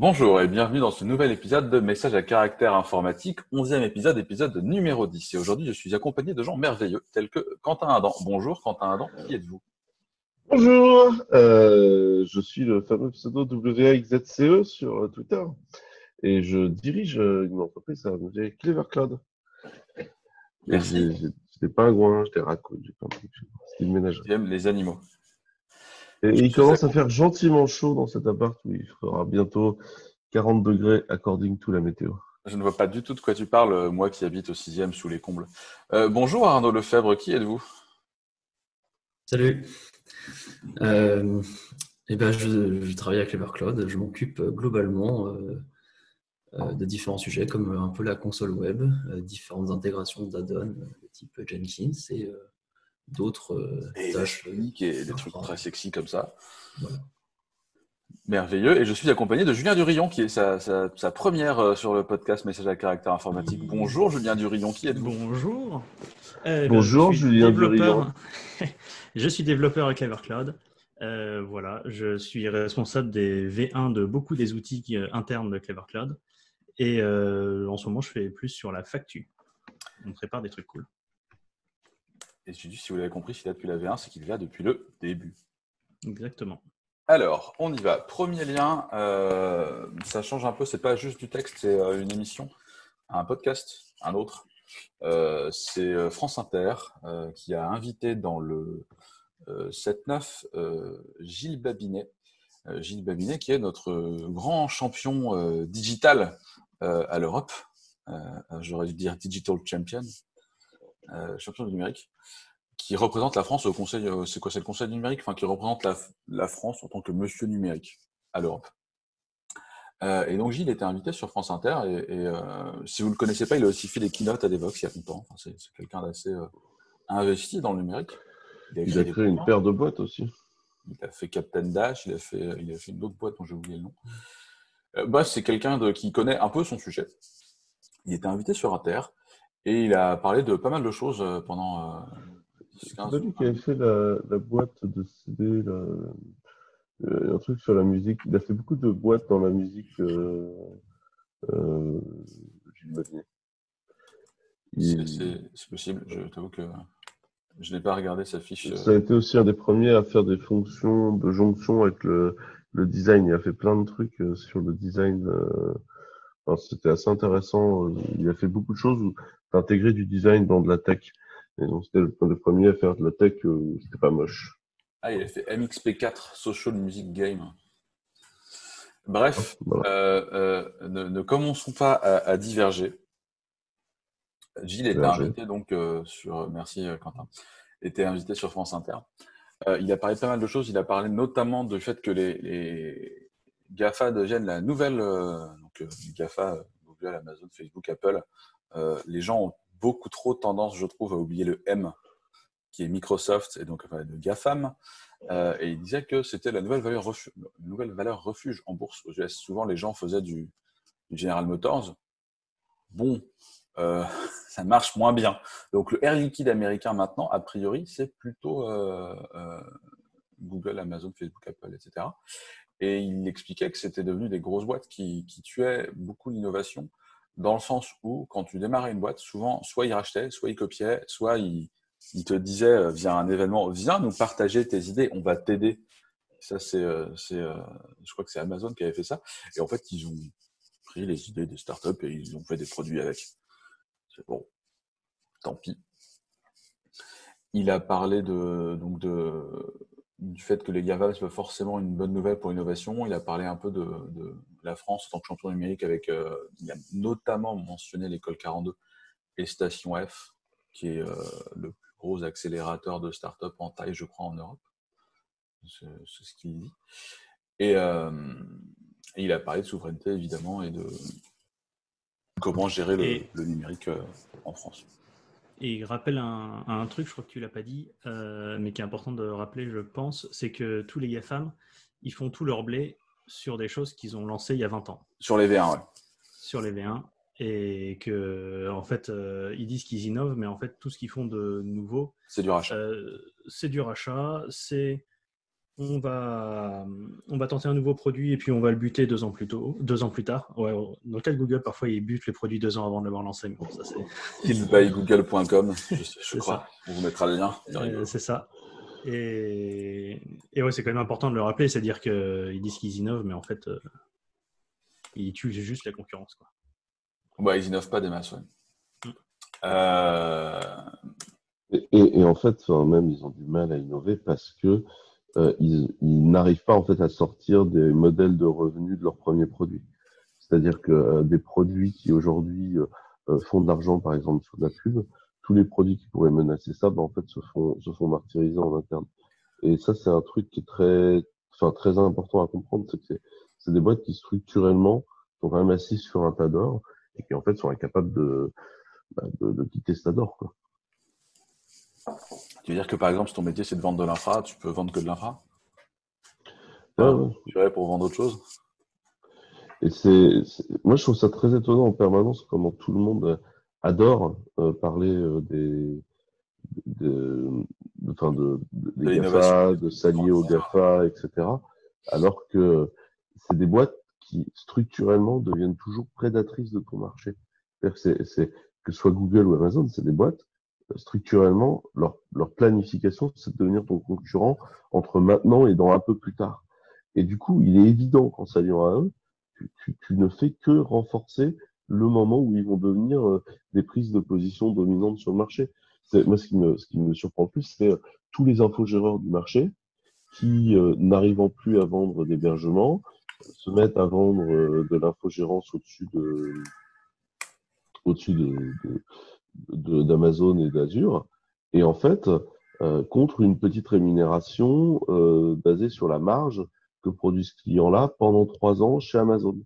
Bonjour et bienvenue dans ce nouvel épisode de Messages à caractère informatique, onzième épisode, épisode numéro 10. Et aujourd'hui, je suis accompagné de gens merveilleux tels que Quentin Adam. Bonjour Quentin Adam, qui êtes-vous? Bonjour, euh, je suis le fameux pseudo WAXZCE sur Twitter et je dirige une entreprise à Clever Cloud. Merci. Des raccoons, j'ai plein de trucs. C'est une ménage. J'aime les animaux. Et, il commence à faire gentiment chaud dans cet appart où il fera bientôt 40 degrés according to la météo. Je ne vois pas du tout de quoi tu parles, euh, moi qui habite au sixième sous les combles. Euh, bonjour Arnaud Lefebvre, qui êtes-vous? Salut. Euh, eh ben, je, je travaille à Clever Cloud. Je m'occupe globalement euh, de différents sujets comme un peu la console web, différentes intégrations d'add-ons de type Jenkins et euh, d'autres euh, Et tâches. Et des trucs très sexy comme ça. Voilà. Merveilleux. Et je suis accompagné de Julien Durillon, qui est sa, sa- sa première euh, sur le podcast Messages à caractère informatique. Bonjour Julien Durillon, qui êtes-vous? Bonjour. Euh, Bonjour, je suis Julien développeur. je suis développeur à Clever Cloud. Euh, voilà, je suis responsable des V1 de beaucoup des outils euh, internes de Clever Cloud. Et euh, en ce moment, je fais plus sur la facture. On prépare des trucs cool. Et je dis, si vous l'avez compris, s'il là depuis la V1, c'est qu'il est là depuis le début. Exactement. Alors, on y va. Premier lien, euh, ça change un peu, c'est pas juste du texte, c'est euh, une émission, un podcast, un autre. Euh, c'est France Inter euh, qui a invité dans le euh, 7-9 euh, Gilles Babinet. Gilles Babinet qui est notre grand champion digital à l'Europe. J'aurais dû dire Digital Champion, champion du numérique qui représente la France au Conseil, euh, c'est quoi, c'est le Conseil du numérique, enfin qui représente la, la France en tant que Monsieur numérique à l'Europe. Euh, et donc Gilles était invité sur France Inter et, et, euh, si vous le connaissez pas, il a aussi fait des keynotes à Devox il y a longtemps. Enfin, c'est quelqu'un d'assez euh, investi dans le numérique. Il a créé une paire de boîtes aussi. Il a fait Captain Dash, il a fait, il a fait une autre boîte dont j'ai oublié le nom. Euh, bref, c'est quelqu'un qui connaît un peu son sujet. Il était invité sur Inter et il a parlé de pas mal de choses euh, pendant euh, 10, C'est 15, pas lui qui avait fait la, la boîte de CD, la- euh, un truc sur la musique. Il a fait beaucoup de boîtes dans la musique. Euh, euh. C'est- Il- C'est c'est possible, je t'avoue que je n'ai pas regardé sa fiche. Ça a été aussi un des premiers à faire des fonctions de jonction avec le, le design. Il a fait plein de trucs sur le design. Enfin, c'était assez intéressant. Euh, Il a fait beaucoup de choses où d'intégrer du design dans de la tech. Et donc, c'était le, le premier à faire de la tech. euh, c'était pas moche. Ah, il a fait MXP4, Social Music Game. Bref, Voilà. euh, euh, ne, ne commençons pas à, à diverger. Gilles était invité donc sur, merci Quentin, était invité sur France Inter. Il a parlé de pas mal de choses. Il a parlé notamment du fait que les, les GAFA deviennent la nouvelle, donc GAFA, Google, Amazon, Facebook, Apple. Euh, les gens ont beaucoup trop tendance, je trouve, à oublier le M, qui est Microsoft, et donc le GAFAM. Euh, et il disait que c'était la nouvelle valeur, refuge en bourse aux US. Souvent, les gens faisaient du, General Motors. Bon, euh, ça marche moins bien. Donc, le Air Liquide américain maintenant, a priori, c'est plutôt Google, Amazon, Facebook, Apple, etc. Et il expliquait que c'était devenu des grosses boîtes qui, tuaient beaucoup l'innovation, dans le sens où, quand tu démarrais une boîte, souvent, soit ils rachetaient, soit ils copiaient, soit ils, te disaient euh, via un événement, viens nous partager tes idées, on va t'aider. Ça, c'est, euh, euh, je crois que c'est Amazon qui avait fait ça. Et en fait, ils ont pris les idées des startups et ils ont fait des produits avec. C'est bon, tant pis. Il a parlé de, donc de, du fait que les GAFA, c'est pas forcément une bonne nouvelle pour l'innovation. Il a parlé un peu de, de la France en tant que champion numérique avec, euh, il a notamment mentionné l'école 42 et Station F, qui est euh, le plus gros accélérateur de start-up en taille, je crois, en Europe. C'est ce qu'il dit. Et, euh, et il a parlé de souveraineté, évidemment, et de comment gérer le, Et- le numérique en France. Et il rappelle un, un truc, je crois que tu l'as pas dit, euh, mais qui est important de rappeler, je pense, c'est que tous les GAFAM, ils font tout leur blé sur des choses qu'ils ont lancées il y a 20 ans, Sur les V1, ouais. sur les V1, et que en fait, euh, ils disent qu'ils innovent, mais en fait, tout ce qu'ils font de nouveau, C'est du rachat. euh, c'est du rachat, c'est on va, on va tenter un nouveau produit et puis on va le buter deux ans plus tôt, deux ans plus tard. Ouais, dans le cas de Google, parfois ils butent les produits deux ans avant de l'avoir lancé. Mais bon, ça c'est. Google.com, je, crois. On vous mettra le lien. Euh, c'est ça. Et, et ouais, c'est quand même important de le rappeler, c'est-à-dire qu'ils disent qu'ils innovent, mais en fait, euh, ils tuent juste la concurrence. Quoi. Bah, ils innovent pas des masses, ouais. Mm. Euh... Et, et, en fait, même, ils ont du mal à innover parce que euh, ils, n'arrivent pas en fait à sortir des modèles de revenus de leurs premiers produits. C'est-à-dire que euh, des produits qui aujourd'hui euh, font de l'argent, par exemple sur la pub, tous les produits qui pourraient menacer ça, ben, en fait, se font, se font martyriser en interne. Et ça, c'est un truc qui est très, enfin, très important à comprendre, c'est que c'est des boîtes qui structurellement sont quand même assises sur un tas d'or et qui en fait sont incapables de, bah, de, quitter ce tas d'or. Quoi. Tu veux dire que par exemple, si ton métier c'est de vendre de l'infra, tu peux vendre que de l'infra? Tu ouais. pour vendre autre chose? Et c'est, moi, je trouve ça très étonnant en permanence comment tout le monde adore euh, parler euh, des, de, de, des GAFA, de s'allier aux GAFA, etc. Alors que c'est des boîtes qui structurellement deviennent toujours prédatrices de ton marché. C'est, c'est que ce soit Google ou Amazon, c'est des boîtes structurellement, leur, planification, c'est de devenir ton concurrent entre maintenant et dans un peu plus tard. Et du coup, il est évident qu'en s'alliant à eux, tu, ne fais que renforcer le moment où ils vont devenir euh, des prises de position dominantes sur le marché. Moi, ce qui me, me surprend plus, c'est euh, tous les infogéreurs du marché qui, euh, n'arrivant plus à vendre d'hébergement, se mettent à vendre de l'infogérance au-dessus de, au-dessus de, de, d'Amazon et d'Azure, et en fait, euh, contre une petite rémunération euh, basée sur la marge que produit ce client-là pendant trois ans chez Amazon.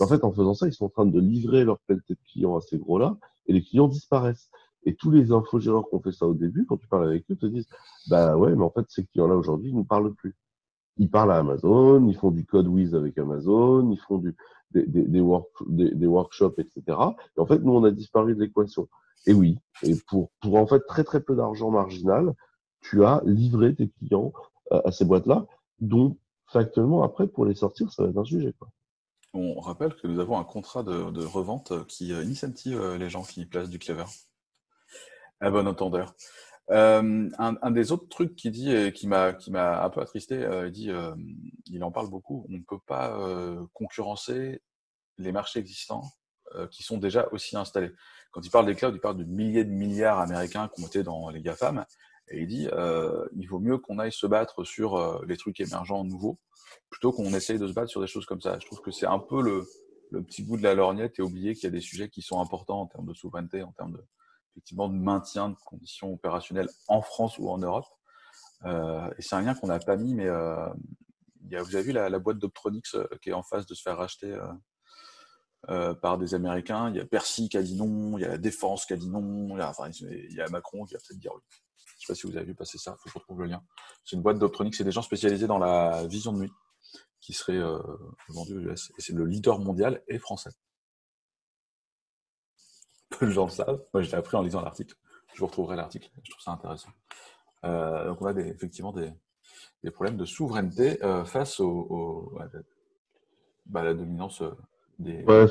En fait, en faisant ça, ils sont en train de livrer leur qualité de clients à ces gros-là, et les clients disparaissent. Et tous les infogéreurs qui ont fait ça au début, quand tu parles avec eux, te disent, bah ouais, mais en fait, ces clients-là aujourd'hui, ils nous parlent plus. Ils parlent à Amazon, ils font du code Wiz avec Amazon, ils font des, des, des, work, des, des workshops, etc. Et en fait, nous, on a disparu de l'équation. Et oui, et pour, en fait très très peu d'argent marginal, tu as livré tes clients à ces boîtes-là, dont factuellement après pour les sortir, ça va être un sujet. On rappelle que nous avons un contrat de, de revente qui euh, incentive euh, les gens qui placent du clever. À bon entendeur. Euh, un, un, des autres trucs qu'il dit et qui m'a qui m'a un peu attristé, euh, il dit, euh, il en parle beaucoup. On ne peut pas concurrencer les marchés existants qui sont déjà aussi installés. Quand il parle des clouds, il parle de milliers de milliards américains qui été dans les GAFAM. Et il dit, euh, il vaut mieux qu'on aille se battre sur euh, les trucs émergents nouveaux, plutôt qu'on essaye de se battre sur des choses comme ça. Je trouve que c'est un peu le, le, petit bout de la lorgnette et oublier qu'il y a des sujets qui sont importants en termes de souveraineté, en termes de, effectivement, de maintien de conditions opérationnelles en France ou en Europe. Euh, et c'est un lien qu'on n'a pas mis, mais euh, vous avez vu la, boîte d'Optronics euh, qui est en face de se faire racheter par des Américains. Il y a Percy qui a dit non, il y a la Défense qui a dit non, il y a, enfin, y a Macron qui a peut-être dit oui. Je ne sais pas si vous avez vu passer ça, il faut que je retrouve le lien. C'est une boîte d'optronique, c'est des gens spécialisés dans la vision de nuit qui serait vendue aux US. Et c'est le leader mondial et français. Peu de gens le savent. Moi, je l'ai appris en lisant l'article. Je vous retrouverai l'article. Je trouve ça intéressant. Euh, donc, on a des, effectivement des, des, problèmes de souveraineté euh, face au, à, bah, la dominance euh, Ouais,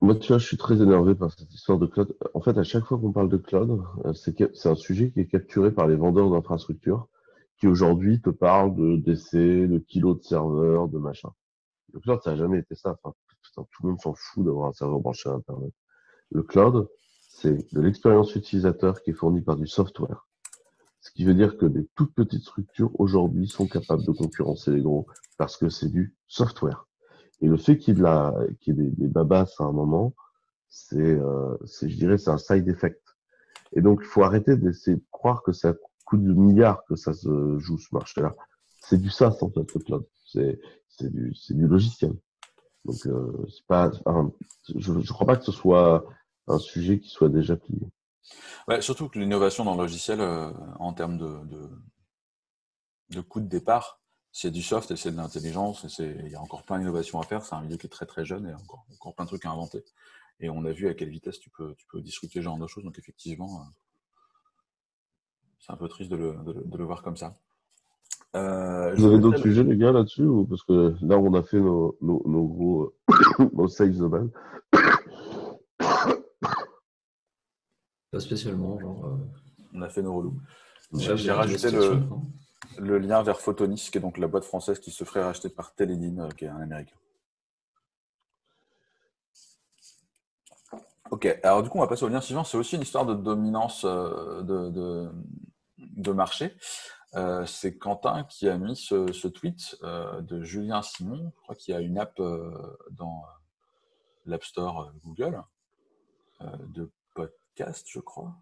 moi, tu vois, je suis très énervé par cette histoire de cloud. En fait, à chaque fois qu'on parle de cloud, c'est un sujet qui est capturé par les vendeurs d'infrastructures qui aujourd'hui te parlent de DC, de kilos de serveurs, de machin. Le cloud, ça n'a jamais été ça. Tout le monde s'en fout d'avoir un serveur branché à Internet. Le cloud, c'est de l'expérience utilisateur qui est fournie par du software. Ce qui veut dire que des toutes petites structures aujourd'hui sont capables de concurrencer les gros parce que c'est du software. Et le fait qu'il y ait, des, des, babasses à un moment, c'est, euh, c'est, je dirais, c'est un side effect. Et donc, il faut arrêter d'essayer de croire que ça coûte de milliards que ça se joue ce marché-là. C'est du SaaS, en fait, le cloud. C'est, du, logiciel. Donc, euh, c'est pas, je, je crois pas que ce soit un sujet qui soit déjà plié. Ouais, surtout que l'innovation dans le logiciel, euh, en termes de, de, de coût de départ, c'est du soft et c'est de l'intelligence. Il y a encore plein d'innovations à faire. C'est un milieu qui est très très jeune et encore, encore plein de trucs à inventer. Et on a vu à quelle vitesse tu peux, tu peux discuter ce genre de choses. Donc effectivement, euh, c'est un peu triste de le, de, de le, voir comme ça. Euh, Vous avez d'autres sujets, les gars, là-dessus Parce que là, on a fait nos, nos, nos gros nos save the ban. Pas spécialement, genre. euh, On a fait nos relous. ouais, J'ai rajouté le, lien vers Photonis, qui est donc la boîte française qui se ferait racheter par Teledyne, euh, qui est un américain. Ok, alors du coup, on va passer au lien suivant. C'est aussi une histoire de dominance euh, de, de, de marché. Euh, c'est Quentin qui a mis ce, ce tweet euh, de Julien Simon, je crois qu'il y a une app euh, dans l'App Store Google de podcast, je crois.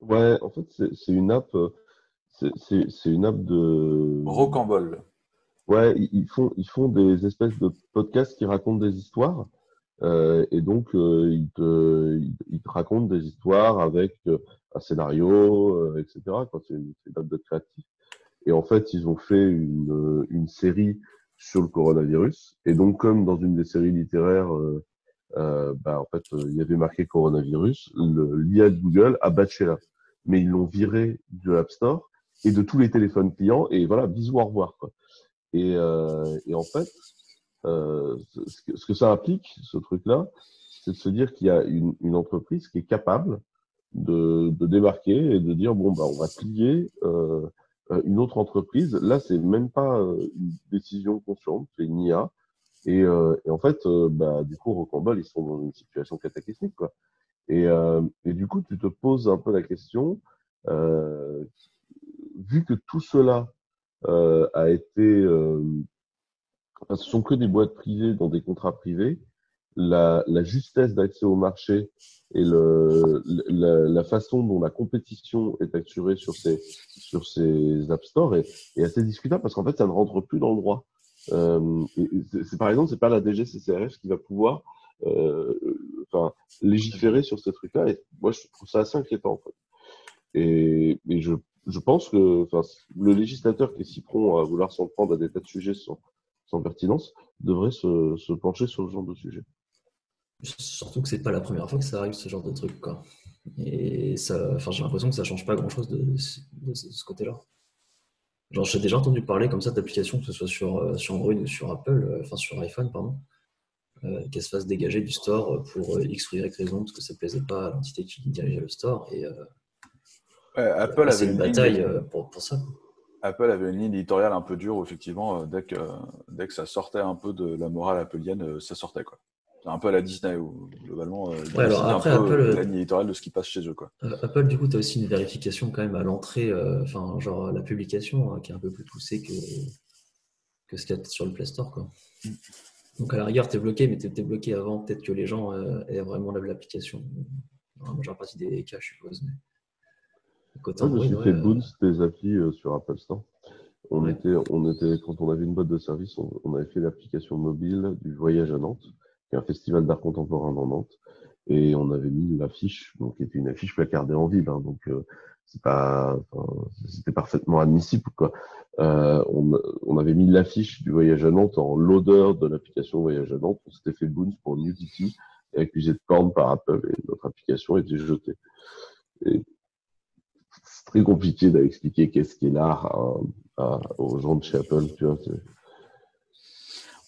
Ouais, en fait, c'est une app. euh, c'est- une app de. Rocambole. Ouais, ils font, ils font des espèces de podcasts qui racontent des histoires. Euh, et donc, euh, ils, te, ils, ils te racontent des histoires avec un scénario, euh, etc. C'est une, app de créatif. Et en fait, ils ont fait une, une série sur le coronavirus. Et donc, comme dans une des séries littéraires, euh, euh, bah, en fait, euh, il y avait marqué coronavirus, l'IA de Google a batché là. Mais ils l'ont viré de l'App Store et de tous les téléphones clients. Et voilà, bisous, au revoir. Quoi. Et, euh, et en fait, euh, ce, que, ce que ça implique, ce truc-là, c'est de se dire qu'il y a une, une entreprise qui est capable de, de débarquer et de dire bon bah on va plier euh, une autre entreprise. Là, c'est même pas une décision consciente, c'est une IA. Et, euh, et en fait, euh, bah, du coup, Rocambole, ils sont dans une situation cataclysmique, quoi. Et, euh, et du coup, tu te poses un peu la question, euh, vu que tout cela euh, a été, enfin, ce sont que des boîtes privées dans des contrats privés, la, la justesse d'accès au marché et le, la, la façon dont la compétition est assurée sur ces, sur ces App Store est, est assez discutable parce qu'en fait, ça ne rentre plus dans le droit. Euh, par exemple, c'est pas la DGCCRF qui va pouvoir euh, légiférer sur ces trucs-là. Et moi, je trouve ça assez inquiétant, en fait. Et, je, pense que le législateur qui est si prompt à vouloir s'en prendre à des tas de sujets sans, pertinence devrait se, pencher sur ce genre de sujet. Surtout que c'est pas la première fois que ça arrive ce genre de truc. Et j'ai l'impression que ça change pas grand chose de ce côté-là. Genre j'ai déjà entendu parler comme ça d'applications que ce soit sur, euh, sur Android ou sur Apple, euh, enfin sur iPhone pardon, euh, qu'elles se fassent dégager du store pour euh, X ou Y raison parce que ça plaisait pas à l'entité qui dirigeait le store et Ouais, Apple, avait une bataille ligne, pour, pour ça. Apple avait une ligne éditoriale un peu dure effectivement, dès que, dès que ça sortait un peu de la morale appelienne, ça sortait. quoi. C'est un peu à la Disney, où globalement, euh, Ouais, alors après, un peu Apple, la ligne éditoriale de ce qui passe chez eux. Quoi. Euh, Apple, du coup, tu as aussi une vérification quand même à l'entrée, euh, enfin, genre la publication hein, qui est un peu plus poussée que, que ce qu'il y a sur le Play Store. Quoi. Donc à la rigueur, tu es bloqué, mais tu es bloqué avant peut-être que les gens euh, aient vraiment la- l'application. Dans la majeure partie des cas, je suppose. Mais... Côté Moi, je me Android, suis ouais, fait euh, boost des applis euh, sur Apple Store. On Ouais. était, on était, quand on avait une boîte de service, on, on avait fait l'application mobile du Voyage à Nantes, qui est un festival d'art contemporain dans Nantes, et on avait mis l'affiche, donc qui était une affiche placardée en ville, hein, donc euh, c'est pas, c'était parfaitement admissible. Euh, on, avait mis l'affiche du Voyage à Nantes en l'odeur de l'application Voyage à Nantes. On s'était fait boost pour Nudity et accusé de corne par Apple et notre application été jetée. Et c'est très compliqué d'expliquer qu'est-ce qu'est l'art aux gens de chez Apple, tu vois.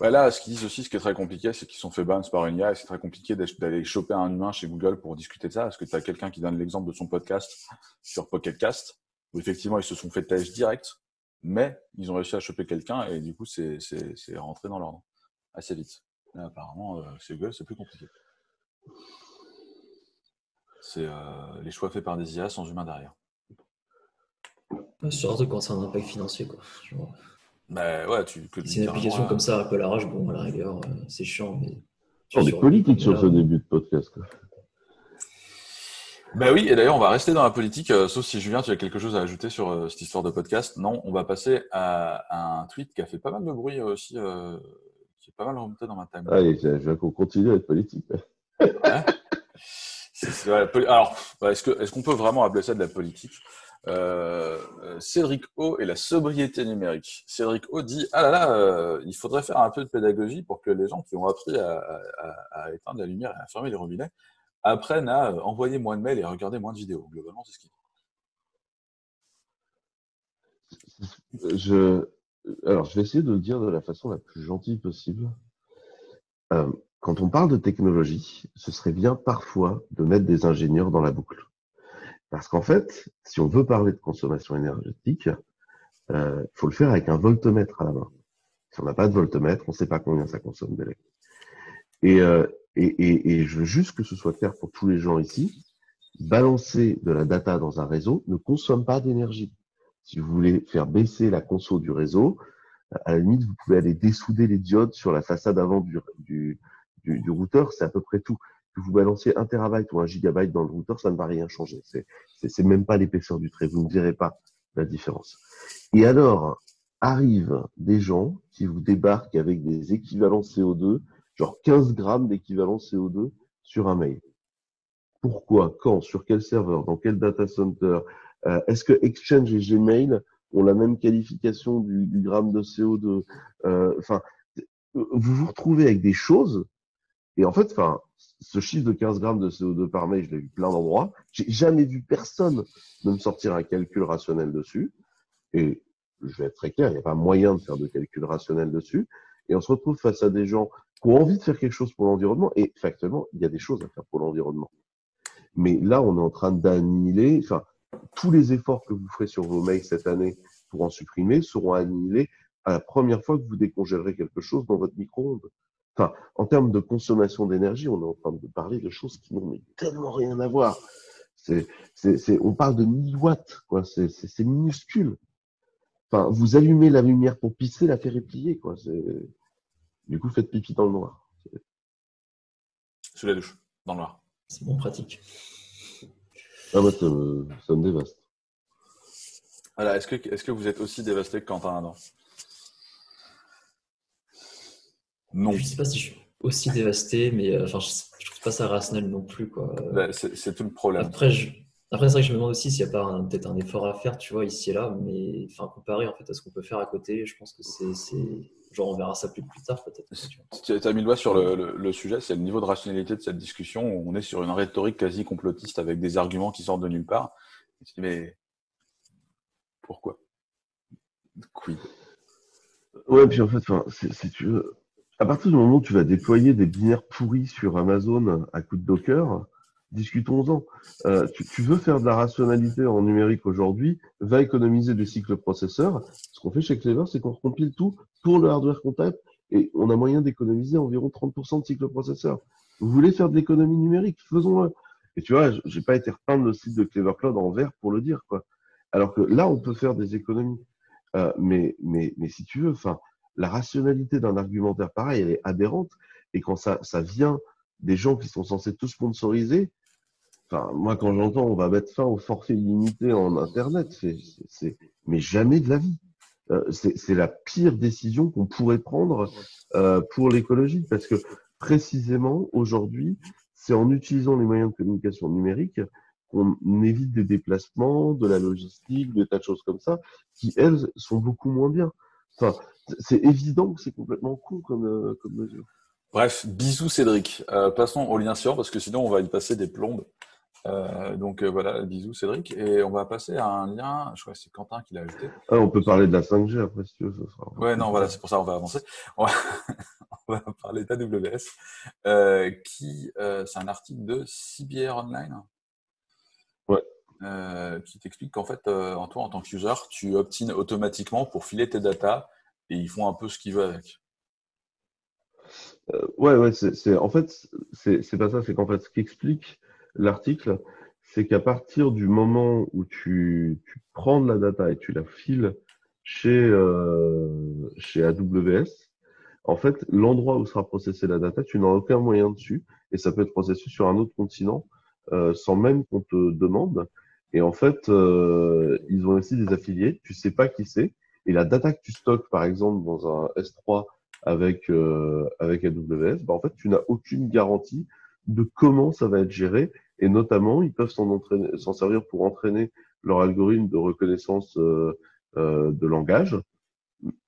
Ouais, là, ce qu'ils disent aussi, ce qui est très compliqué, c'est qu'ils sont fait ban par une IA et c'est très compliqué d'aller choper un humain chez Google pour discuter de ça. Parce que tu as quelqu'un qui donne l'exemple de son podcast sur Pocket Cast, où effectivement, ils se sont fait tâche direct, mais ils ont réussi à choper quelqu'un et du coup, c'est rentré dans l'ordre assez vite. Là, apparemment, euh, chez Google, c'est plus compliqué. C'est euh, les choix faits par des IA sans humain derrière. surtout quand c'est un impact financier. Quoi. Bah ouais, tu c'est une application littéralement, comme ça, Apple arrache, bon, à la rigueur, euh, c'est chiant. Mais On est sur- politique sur là, ce début de podcast. quoi. Ben oui, et d'ailleurs, on va rester dans la politique, euh, sauf si Julien, tu as quelque chose à ajouter sur euh, cette histoire de podcast. Non, on va passer à, à un tweet qui a fait pas mal de bruit aussi, euh, qui est pas mal remonté dans ma timeline. Allez, je veux qu'on continue à être politique. Ouais. Ouais, la poli- Alors, est-ce qu'on peut vraiment appeler ça de la politique? Euh, euh, Cédric O et la sobriété numérique. Cédric O dit Ah là là, euh, il faudrait faire un peu de pédagogie pour que les gens qui ont appris à, éteindre la lumière et à fermer les robinets apprennent à euh, envoyer moins de mails et à regarder moins de vidéos. Globalement, c'est ce qu'il dit. Alors, je vais essayer de le dire de la façon la plus gentille possible. Quand on parle de technologie, ce serait bien parfois de mettre des ingénieurs dans la boucle. Parce qu'en fait, si on veut parler de consommation énergétique, il euh, faut le faire avec un voltomètre à la main. Si on n'a pas de voltomètre, on ne sait pas combien ça consomme d'électricité. Et, euh, et, je veux juste que ce soit clair pour tous les gens ici. Balancer de la data dans un réseau ne consomme pas d'énergie. Si vous voulez faire baisser la conso du réseau, à la limite, vous pouvez aller dessouder les diodes sur la façade avant du, du routeur, c'est à peu près tout. Que vous balanciez un terabyte ou un gigabyte dans le routeur, ça ne va rien changer. C'est même pas l'épaisseur du trait. Vous ne verrez pas la différence. Et alors, arrivent des gens qui vous débarquent avec des équivalents CO2, genre 15 grammes d'équivalent CO2 sur un mail. Pourquoi? Quand? Sur quel serveur? Dans quel data center? Euh, Est-ce que Exchange et Gmail ont la même qualification du, du gramme de CO2 euh, Enfin, vous vous retrouvez avec des choses et en fait, enfin, ce chiffre de 15 grammes de CO2 par mail, je l'ai vu plein d'endroits. J'ai jamais vu personne de me sortir un calcul rationnel dessus. Et je vais être très clair, il n'y a pas moyen de faire de calcul rationnel dessus. Et on se retrouve face à des gens qui ont envie de faire quelque chose pour l'environnement. Et factuellement, il y a des choses à faire pour l'environnement. Mais là, on est en train d'annihiler, enfin, tous les efforts que vous ferez sur vos mails cette année pour en supprimer seront annihilés à la première fois que vous décongèlerez quelque chose dans votre micro-ondes. Enfin, en termes de consommation d'énergie, on est en train de parler de choses qui n'ont tellement rien à voir. C'est, c'est, on parle de milliwatts, quoi. C'est, c'est, minuscule. Enfin, vous allumez la lumière pour pisser, la faire plier, quoi. Du coup, faites pipi dans le noir. Sous la douche, dans le noir. C'est bon, pratique. Ah, moi, ça me, ça me dévaste. Voilà, est-ce que, est-ce que vous êtes aussi dévasté que Quentin Adam Non. Je ne sais pas si je suis aussi dévasté, mais euh, enfin, je ne trouve pas ça rationnel non plus. Quoi. Bah, c'est tout le problème. Après, je, après, c'est vrai que je me demande aussi s'il n'y a pas peut-être un effort à faire, tu vois, ici et là, mais enfin, comparé en fait à ce qu'on peut faire à côté, je pense que c'est, genre, on verra ça plus, plus tard peut-être. Tu as mis le doigt sur le, le, sujet, c'est le niveau de rationalité de cette discussion. On est sur une rhétorique quasi complotiste avec des arguments qui sortent de nulle part. Mais pourquoi? Quid? Ouais, puis en fait, si tu veux, à partir du moment où tu vas déployer des binaires pourris sur Amazon à coup de Docker, discutons-en. Euh, tu, veux faire de la rationalité en numérique aujourd'hui, va économiser du cycle processeur. Ce qu'on fait chez Clever, c'est qu'on recompile tout pour le hardware comptable et on a moyen d'économiser environ 30% de cycle processeur. Vous voulez faire de l'économie numérique, faisons-le. Et tu vois, j'ai pas été repeindre le site de Clever Cloud en vert pour le dire, quoi. Alors que là, on peut faire des économies. Euh, mais, mais, mais si tu veux, enfin, la rationalité d'un argumentaire pareil, elle est aberrante. Et quand ça, ça vient des gens qui sont censés tout sponsoriser, enfin, moi, quand j'entends on va mettre fin au forfait illimité en Internet, c'est, mais jamais de la vie. Euh, c'est la pire décision qu'on pourrait prendre euh, pour l'écologie, parce que précisément aujourd'hui, c'est en utilisant les moyens de communication numérique qu'on évite des déplacements, de la logistique, des tas de choses comme ça, qui elles sont beaucoup moins bien. Enfin, c'est évident que c'est complètement con comme, euh, comme mesure. Bref, bisous Cédric. Euh, passons au lien sûr parce que sinon on va y passer des plombes. Euh, donc voilà, bisous Cédric. Et on va passer à un lien, je crois que c'est Quentin qui l'a ajouté. Ah, on peut parler de la 5G après si tu veux. Ça sera... Ouais, non, voilà, c'est pour ça qu'on va avancer. On va, on va parler d'AWS, qui, c'est un article de CBR Online. Ouais. Qui t'explique qu'en fait, en toi, en tant qu'user, tu obtines automatiquement pour filer tes datas et ils font un peu ce qu'ils veulent avec. Euh, ouais, ouais, c'est en fait, c'est pas ça, c'est qu'en fait, ce qu'explique l'article, c'est qu'à partir du moment où tu, prends de la data et tu la files chez, euh, chez AWS, en fait, l'endroit où sera processée la data, tu n'as aucun moyen dessus et ça peut être processé sur un autre continent euh, sans même qu'on te demande. Et en fait, euh, ils ont aussi des affiliés, tu sais pas qui c'est, et la data que tu stockes, par exemple, dans un S3 avec, euh, avec AWS, bah, en fait, tu n'as aucune garantie de comment ça va être géré. Et notamment, ils peuvent s'en servir pour entraîner leur algorithme de reconnaissance euh, euh, de langage.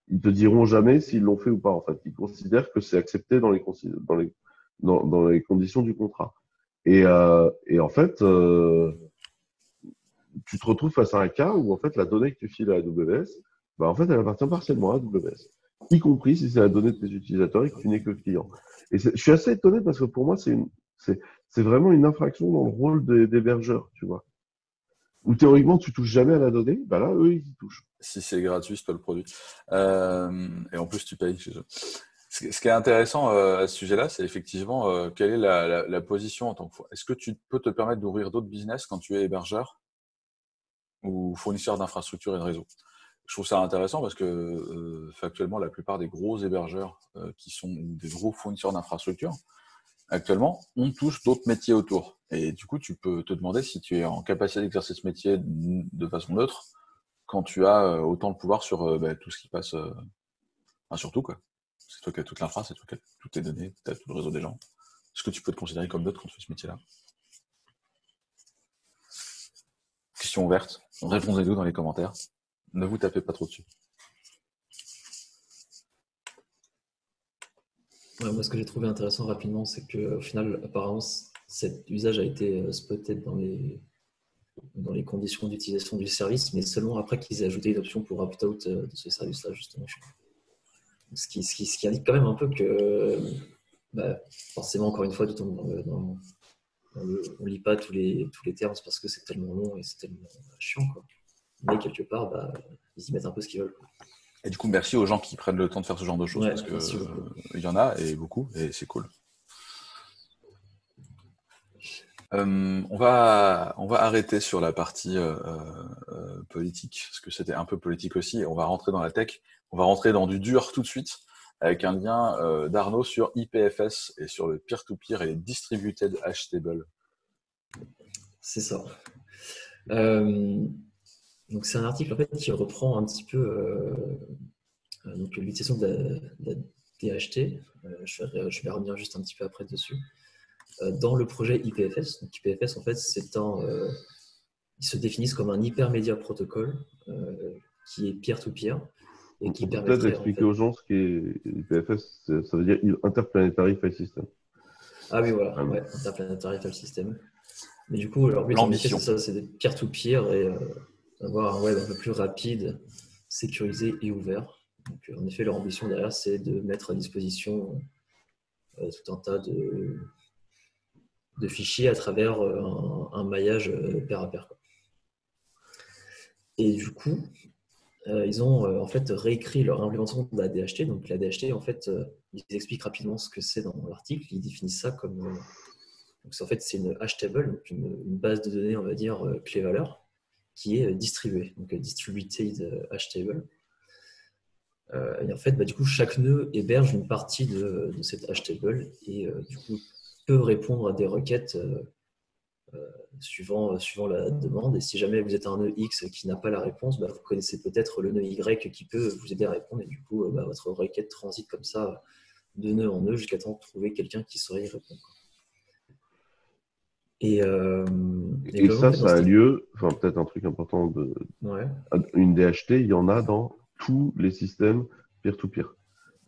Ils te diront jamais s'ils l'ont fait ou pas. En fait, ils considèrent que c'est accepté dans les, dans les, dans, dans, les conditions du contrat. Et, euh, et en fait, euh, tu te retrouves face à un cas où en fait la donnée que tu files à AWS, bah, en fait, elle appartient partiellement à AWS, y compris si c'est la donnée de tes utilisateurs et que tu n'es que client. Et je suis assez étonné parce que pour moi, c'est c'est, vraiment une infraction dans le rôle d'hébergeur, tu vois. Où théoriquement, tu touches jamais à la donnée, bah là, eux, ils y touchent. Si c'est gratuit, c'est pas le produit. Euh, et en plus, tu payes chez eux. Ce qui est intéressant euh, à ce sujet-là, c'est effectivement euh, quelle est la, la, la, position en tant que. Est-ce que tu peux te permettre d'ouvrir d'autres business quand tu es hébergeur? Ou fournisseur d'infrastructures et de réseaux Je trouve ça intéressant parce que euh, factuellement, la plupart des gros hébergeurs euh, qui sont des gros fournisseurs d'infrastructures, actuellement, on touche d'autres métiers autour. Et du coup, tu peux te demander si tu es en capacité d'exercer ce métier de façon neutre quand tu as euh, autant de pouvoir sur euh, bah, tout ce qui passe, euh, enfin, sur tout, quoi. C'est toi qui as toute l'infra, c'est toi qui as toutes tes données, tu as tout le réseau des gens. Est-ce que tu peux te considérer comme neutre quand tu fais ce métier-là? Ouverte. Répondez-nous dans les commentaires. Ne vous tapez pas trop dessus. Moi, ce que j'ai trouvé intéressant rapidement, c'est qu'au final, apparemment, cet usage a été spoté dans les, dans les conditions d'utilisation du service, mais seulement après qu'ils aient ajouté une option pour opt-out euh, de ce service-là, justement. Ce qui, indique quand même un peu que, bah, forcément, encore une fois, du temps dans le, dans, on ne lit pas tous les, tous les termes parce que c'est tellement long et c'est tellement chiant. Quoi. Mais quelque part, bah, ils y mettent un peu ce qu'ils veulent. Quoi. Et du coup, merci aux gens qui prennent le temps de faire ce genre de choses, ouais, parce que euh, il y en a, et beaucoup, et c'est cool. Euh, on, va, on va arrêter sur la partie euh, euh, politique, parce que c'était un peu politique aussi. On va rentrer dans la tech. On va rentrer dans du dur tout de suite, avec un lien euh, d'Arnaud sur IPFS et sur le peer-to-peer -peer et distributed hash tables. C'est ça. Euh, donc c'est un article en fait qui reprend un petit peu euh, l'utilisation de, la, DHT. je, vais, revenir juste un petit peu après dessus dans le projet IPFS. Donc, IPFS, en fait, ils se définissent comme un hypermédia protocole qui est peer-to-peer. Et qui permet peut-être expliquer en fait... aux gens ce qu'est IPFS, ça veut dire Interplanetary File System. Ah oui, voilà, ouais, Interplanetary File System. Mais du coup, leur but, c'est ça, c'est d'être peer-to-peer et euh, avoir un web un peu plus rapide, sécurisé et ouvert. Donc, en effet, leur ambition derrière, c'est de mettre à disposition euh, tout un tas de, de fichiers à travers euh, un, un maillage euh, pair à pair. Quoi. Et du coup, ils ont euh, en fait réécrit leur implémentation de la DHT. Donc la DHT, en fait, euh, ils expliquent rapidement ce que c'est dans l'article. Ils définissent ça comme donc en fait c'est une hash table, donc une, base de données, on va dire clé valeur, qui est distribuée, donc distributed hash table. et en fait, bah, du coup, chaque nœud héberge une partie de, cette hash table et du coup peut répondre à des requêtes euh, euh, suivant, suivant la demande. Et si jamais vous êtes un nœud X qui n'a pas la réponse, bah, vous connaissez peut-être le nœud Y qui peut vous aider à répondre. Et du coup, bah, votre requête transite comme ça de nœud en nœud jusqu'à temps de trouver quelqu'un qui saurait y répondre. Et, euh, et, et ça, ça a lieu, enfin peut-être un truc important de ouais. une DHT, il y en a dans tous les systèmes peer-to-peer. -peer.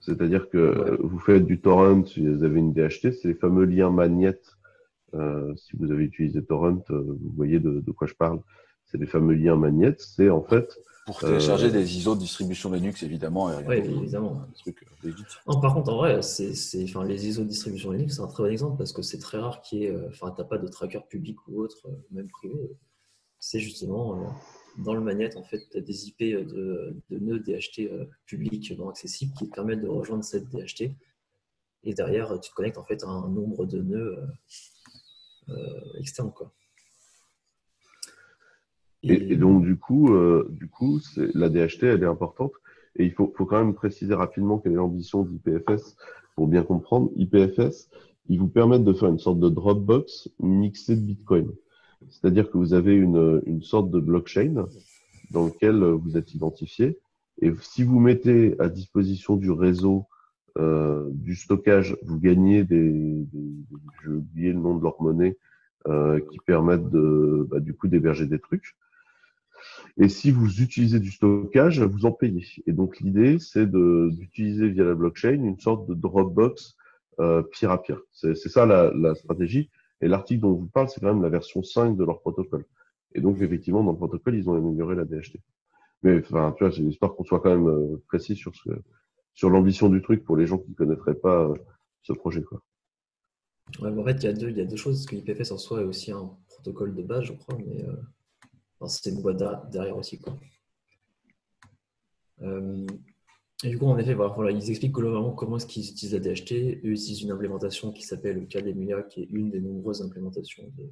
C'est-à-dire que ouais. vous faites du torrent, si vous avez une DHT, c'est les fameux liens magnettes. Euh, si vous avez utilisé torrent, euh, vous voyez de, de, quoi je parle. C'est les fameux liens magnettes. C'est en fait pour télécharger euh, des ISO de distribution Linux, évidemment. Oui, évidemment. Truc, non, par contre, en vrai, c'est, enfin, les ISO de distribution Linux, c'est un très bon exemple parce que c'est très rare qu'il y ait, enfin, t'as pas de tracker public ou autre, même privé. C'est justement dans le magnet, en fait, tu as des IP de, de nœuds DHT publics non accessibles qui te permettent de rejoindre cette DHT. Et derrière, tu te connectes en fait à un nombre de nœuds euh, externes. Quoi. Et, donc, du coup, euh, du coup la DHT, elle est importante. Et il faut, faut quand même préciser rapidement quelle est l'ambition d'IPFS pour bien comprendre. IPFS, ils vous permettent de faire une sorte de Dropbox mixée de Bitcoin. C'est-à-dire que vous avez une, une sorte de blockchain dans lequel vous êtes identifié. Et si vous mettez à disposition du réseau euh, du stockage, vous gagnez des, des j'ai oublié le nom de leur monnaie, euh, qui permettent de, bah, du coup d'héberger des trucs. Et si vous utilisez du stockage, vous en payez. Et donc l'idée, c'est d'utiliser via la blockchain une sorte de Dropbox euh, pire à pire. C'est ça la, stratégie. Et l'article dont je vous parle, c'est quand même la version 5 de leur protocole. Et donc, effectivement, dans le protocole, ils ont amélioré la DHT. Mais enfin, tu vois, c'est histoire qu'on soit quand même euh, précis sur ce, sur l'ambition du truc pour les gens qui ne connaîtraient pas euh, ce projet, quoi. Ouais, en fait, il y, a deux, y deux choses, parce que IPFS en soi est aussi un protocole de base, je crois, mais euh, c'est une boîte derrière aussi. Quoi. Euh, et du coup, en effet, voilà, ils expliquent globalement comment est-ce qu'ils utilisent la DHT. Eux utilisent une implémentation qui s'appelle Cademunia, qui est une des nombreuses implémentations de,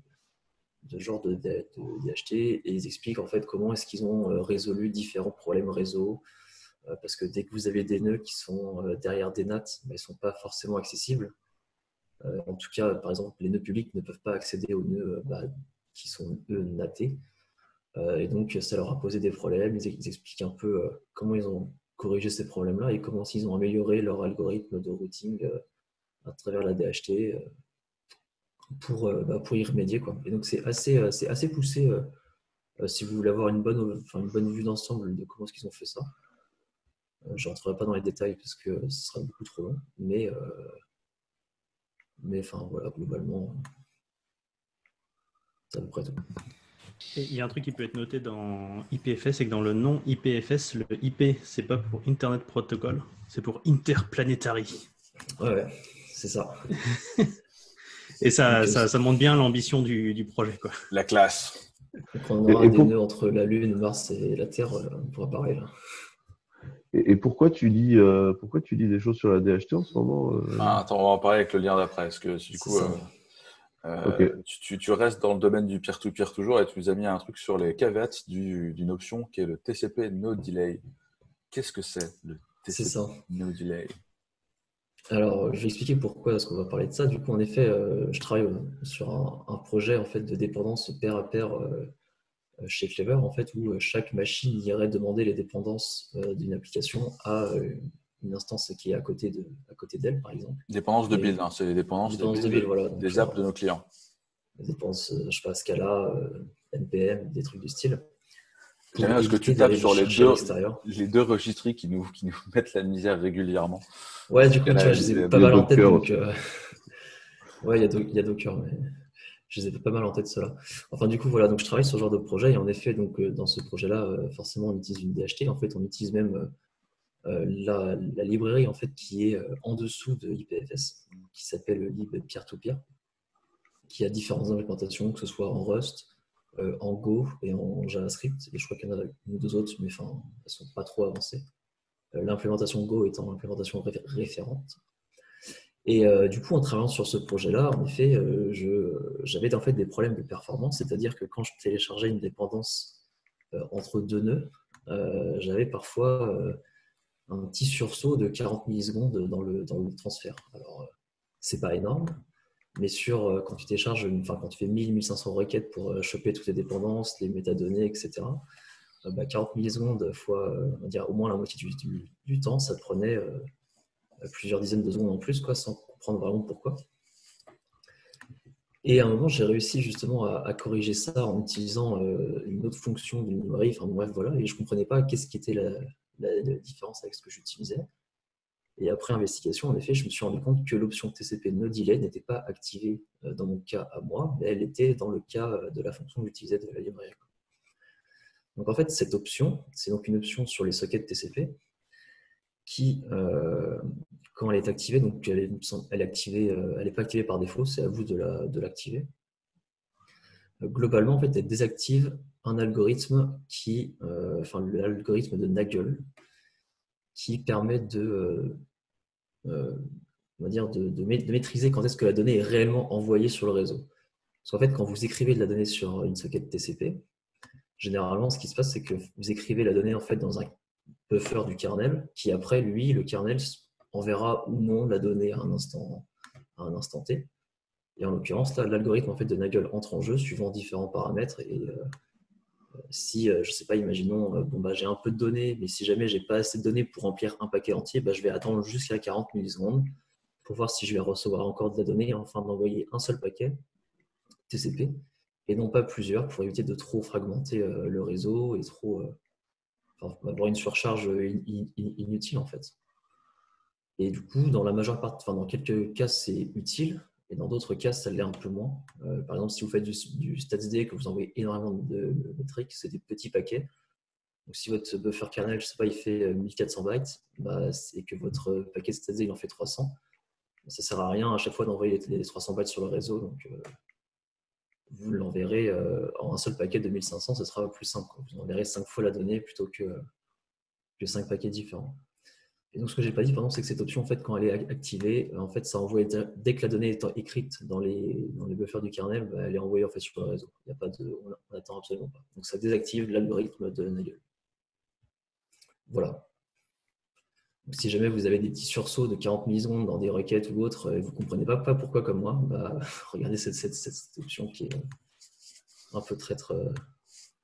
de genre de, DHT. Et ils expliquent en fait comment est-ce qu'ils ont résolu différents problèmes réseau. Parce que dès que vous avez des nœuds qui sont derrière des NAT, mais ils ne sont pas forcément accessibles. Euh, en tout cas, par exemple, les nœuds publics ne peuvent pas accéder aux nœuds euh, bah, qui sont eux natés. Euh, et donc, ça leur a posé des problèmes. Ils, expliquent un peu comment ils ont corrigé ces problèmes-là et comment ils ont amélioré leur algorithme de routing à travers la DHT pour, bah, pour y remédier. Quoi. Et donc, c'est assez, assez poussé si vous voulez avoir une bonne, une bonne vue d'ensemble de comment est-ce qu'ils ont fait ça. Je ne rentrerai pas dans les détails parce que ce sera beaucoup trop long, mais mais enfin, voilà, globalement, c'est à peu près tout. il y a un truc qui peut être noté dans IPFS, c'est que dans le nom IPFS, le IP, c'est pas pour Internet Protocol, c'est pour Interplanetary. Ouais, c'est ça. Et ça, ça, ça, montre bien l'ambition du, du, projet. Quoi. La classe. on aura des nœuds entre la Lune, Mars et la Terre, euh, on pourra parler là. Et, pourquoi tu lis euh, pourquoi tu lis des choses sur la DHT en ce moment euh ah, Attends, on va en parler avec le lien d'après. Parce que du coup, euh, tu, tu, restes dans le domaine du peer-to-peer toujours et tu nous as mis un truc sur les caveats d'une option qui est le TCP No Delay. Qu'est-ce que c'est le TCP No Delay? Alors, je vais expliquer pourquoi est-ce qu'on va parler de ça. Du coup, en effet, je travaille sur un, un, projet en fait de dépendance pair à pair euh, chez Clever, en fait, où euh, chaque machine irait demander les dépendances euh, d'une application à une instance qui est à côté de, à côté d'elle, par exemple. Dépendance de build, hein, c'est les dépendances, de build, voilà. des apps de nos clients. Les dépendances, je sais pas, Scala, NPM, des trucs du style. J'aime bien que tu tapes sur les deux, les deux registries qui nous, qui nous mettent la misère régulièrement. Ouais, du coup, tu vois, je les ai pas mal en tête. Donc, Ouais, il y, y, a Docker, mais je les ai pas mal en tête cela. Enfin, du coup, voilà, donc je travaille sur ce genre de projet et en effet, donc, euh, dans ce projet-là, euh, forcément, on utilise une DHT. En fait, on utilise même euh, la, librairie en fait, qui est en dessous de IPFS, qui s'appelle lib peer-to-peer, qui a différentes implémentations, que ce soit en Rust, en Go et en JavaScript. Et je crois qu'il y en a une ou deux autres, mais enfin, elles ne sont pas trop avancées. L'implémentation Go étant l'implémentation référente. Et euh, du coup, en travaillant sur ce projet-là, en effet, euh, j'avais en fait des problèmes de performance, c'est-à-dire que quand je téléchargeais une dépendance euh, entre deux nœuds, j'avais parfois un petit sursaut de 40 millisecondes dans le, dans le transfert. Alors, c'est pas énorme, mais sur quand tu télécharges, enfin quand tu fais 1000-1500 requêtes pour choper toutes les dépendances, les métadonnées, etc., 40 bah, millisecondes fois, on va dire au moins la moitié du, du temps, ça prenait plusieurs dizaines de secondes en plus, quoi, sans comprendre vraiment pourquoi. Et à un moment, j'ai réussi justement à, corriger ça en utilisant euh, une autre fonction d'une librairie. Enfin bref, voilà. Et je ne comprenais pas qu'est-ce qui était la, différence avec ce que j'utilisais. Et après investigation, en effet, je me suis rendu compte que l'option TCP no delay n'était pas activée euh, dans mon cas à moi, mais elle était dans le cas euh, de la fonction que j'utilisais de la librairie. Donc en fait, cette option, c'est donc une option sur les sockets TCP qui, euh, quand elle est activée, donc elle est, elle est activée, euh, n'est pas activée par défaut, c'est à vous de l'activer. Euh, globalement, en fait, elle désactive un algorithme qui, enfin l'algorithme de Nagel, qui permet de, maîtriser quand est-ce que la donnée est réellement envoyée sur le réseau. Parce qu'en fait, quand vous écrivez de la donnée sur une socket TCP, généralement, ce qui se passe, c'est que vous écrivez la donnée en fait dans un buffer du kernel, qui après, lui, le kernel enverra ou non la donnée à un instant, à un instant T. Et en l'occurrence, là, l'algorithme en fait, de Nagel entre en jeu suivant différents paramètres. Et euh, si, euh, je ne sais pas, imaginons, euh, bon, bah, j'ai un peu de données, mais si jamais j'ai pas assez de données pour remplir un paquet entier, bah, je vais attendre jusqu'à 40 millisecondes pour voir si je vais recevoir encore de la donnée afin d'envoyer un seul paquet TCP et non pas plusieurs pour éviter de trop fragmenter le réseau et trop avoir une surcharge inutile en fait. Et du coup, dans la majeure partie, enfin, dans quelques cas, c'est utile, et dans d'autres cas, ça l'est un peu moins. Euh, par exemple, si vous faites du, StatsD, que vous envoyez énormément de métriques, c'est des petits paquets. Donc, si votre buffer kernel, je sais pas, il fait 1400 bytes, bah, c'est que votre paquet STD il en fait 300. Ça sert à rien à chaque fois d'envoyer les 300 bytes sur le réseau. Donc, vous l'enverrez en un seul paquet de 1500, ce sera plus simple. Vous enverrez 5 fois la donnée plutôt que, que 5 paquets différents. Et donc, ce que j'ai pas dit, c'est que cette option, en fait, quand elle est activée, en fait, ça envoie dès que la donnée est écrite dans les, dans les buffers du kernel, bah, elle est envoyée en fait sur le réseau. Y a pas de, on n'attend absolument pas. Donc, ça désactive l'algorithme de Nagel. Voilà. Si jamais vous avez des petits sursauts de 40 millisecondes dans des requêtes ou autres et vous ne comprenez pas, pourquoi comme moi, bah, regardez cette, option qui est un peu traître euh,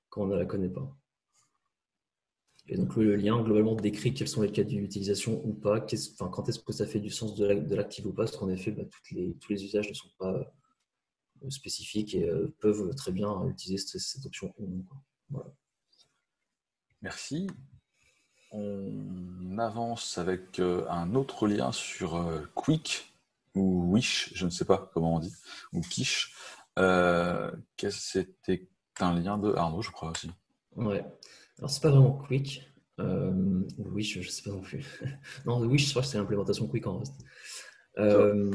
quand on ne la connaît pas. Et donc le lien globalement décrit quels sont les cas d'utilisation ou pas, enfin, quand est-ce que ça fait du sens de l'active ou pas, parce qu'en effet, bah, les, tous les usages ne sont pas euh, spécifiques et euh, peuvent très bien utiliser cette, option Merci. On avance avec euh, un autre lien sur Quick ou Wish, je ne sais pas comment on dit, ou Kish. C'était un lien de Arnaud, je crois aussi. Ouais. Alors, c'est pas vraiment Quick. Euh, Wish, je sais pas non plus. non, Wish, je crois que c'est l'implémentation Quick en reste. Euh,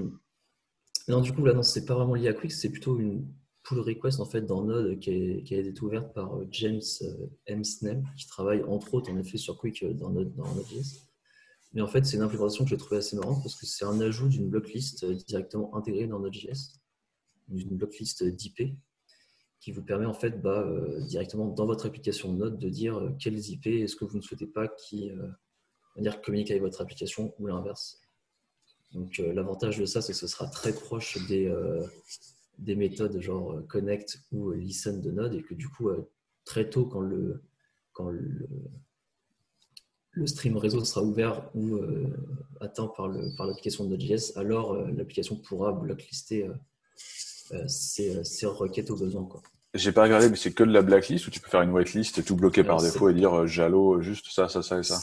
non, du coup, là, non, c'est pas vraiment lié à Quick, c'est plutôt une pull request en fait dans Node qui, a été ouverte par euh, James euh, M. Snell, qui travaille entre autres en effet sur Quick dans Node, dans Node.js. Mais en fait, c'est une implémentation que j'ai trouvée assez marrante parce que c'est un ajout d'une blocklist directement intégrée dans Node.js, d'une blocklist d'IP qui vous permet en fait bah, euh, directement dans votre application Node de dire euh, quelles IP est-ce que vous ne souhaitez pas qui euh, dire avec votre application ou l'inverse. Donc l'avantage de ça, c'est que ce sera très proche des, des méthodes genre connect ou listen de Node et que du coup très tôt quand le quand le, le stream réseau sera ouvert ou atteint par l'application par de Node.js, alors l'application pourra blacklister euh, ces, ces, requêtes au besoin. Quoi. J'ai pas regardé, mais c'est que de la blacklist ou tu peux faire une whitelist et tout bloquer par défaut et dire euh, Jalo, euh, juste ça, ça, ça et ça?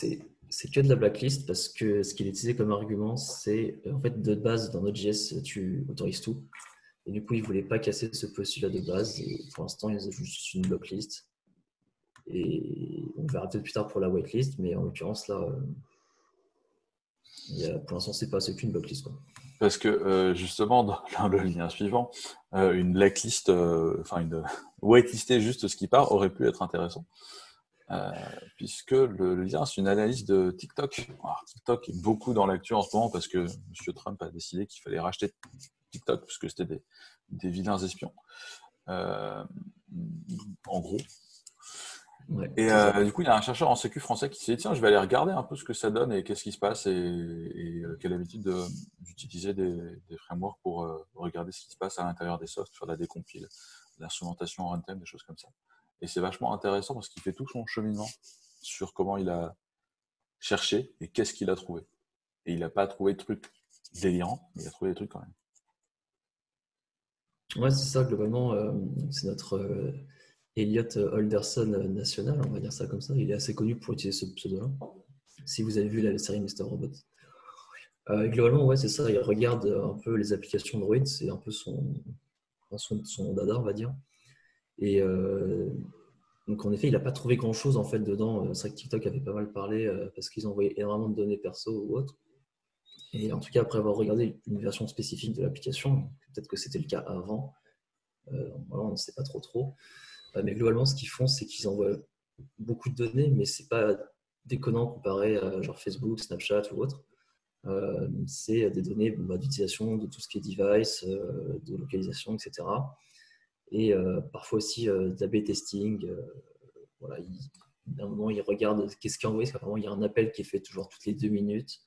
C'est que de la blacklist parce que ce qu'il est utilisé comme argument, c'est en fait de base dans Node.js, tu autorises tout. Et du coup, il ne voulait pas casser ce postulat de base. Et pour l'instant, ils ont juste une blacklist. Et on verra peut-être plus tard pour la whitelist, mais en l'occurrence, là, a, pour l'instant, c'est pas qu'une blacklist. Quoi. Parce que euh, justement, dans le lien suivant, euh, une blacklist, euh, enfin une whitelister juste ce qui part aurait pu être intéressant. puisque le, lien, c'est une analyse de TikTok. Alors, TikTok est beaucoup dans l'actu en ce moment parce que M. Trump a décidé qu'il fallait racheter TikTok puisque c'était des, des, vilains espions. en gros, et euh, du coup, il y a un chercheur en sécu français qui s'est dit tiens, je vais aller regarder un peu ce que ça donne et qu'est-ce qui se passe et, euh, quelle habitude d'utiliser des, des, frameworks pour euh, regarder ce qui se passe à l'intérieur des softs, faire la décompile, l'instrumentation en runtime, des choses comme ça. Et c'est vachement intéressant parce qu'il fait tout son cheminement sur comment il a cherché et qu'est-ce qu'il a trouvé. Et il n'a pas trouvé de trucs délirants, mais il a trouvé des trucs quand même. Ouais, c'est ça, globalement, c'est notre Elliot Alderson national, on va dire ça comme ça. Il est assez connu pour utiliser ce pseudo-là. Si vous avez vu la série Mr. Robot. Euh, globalement, ouais, c'est ça. Il regarde un peu les applications Android. C'est un peu son, son, dada, on va dire. Et euh, donc, en effet, il n'a pas trouvé grand-chose en fait dedans. C'est vrai que TikTok avait pas mal parlé euh, parce qu'ils envoyaient énormément de données perso ou autres. Et en tout cas, après avoir regardé une version spécifique de l'application, peut-être que c'était le cas avant, voilà, on ne sait pas trop trop. Euh, mais globalement, ce qu'ils font, c'est qu'ils envoient beaucoup de données, mais c'est pas déconnant comparé à genre Facebook, Snapchat ou autre. Euh, c'est des données bah, d'utilisation de tout ce qui est device, euh, de localisation, etc. Et parfois aussi la testing. voilà, d'un moment, ils regardent qu'est-ce qui est envoyé, parce qu'apparemment, il y a un appel qui est fait toujours toutes les deux minutes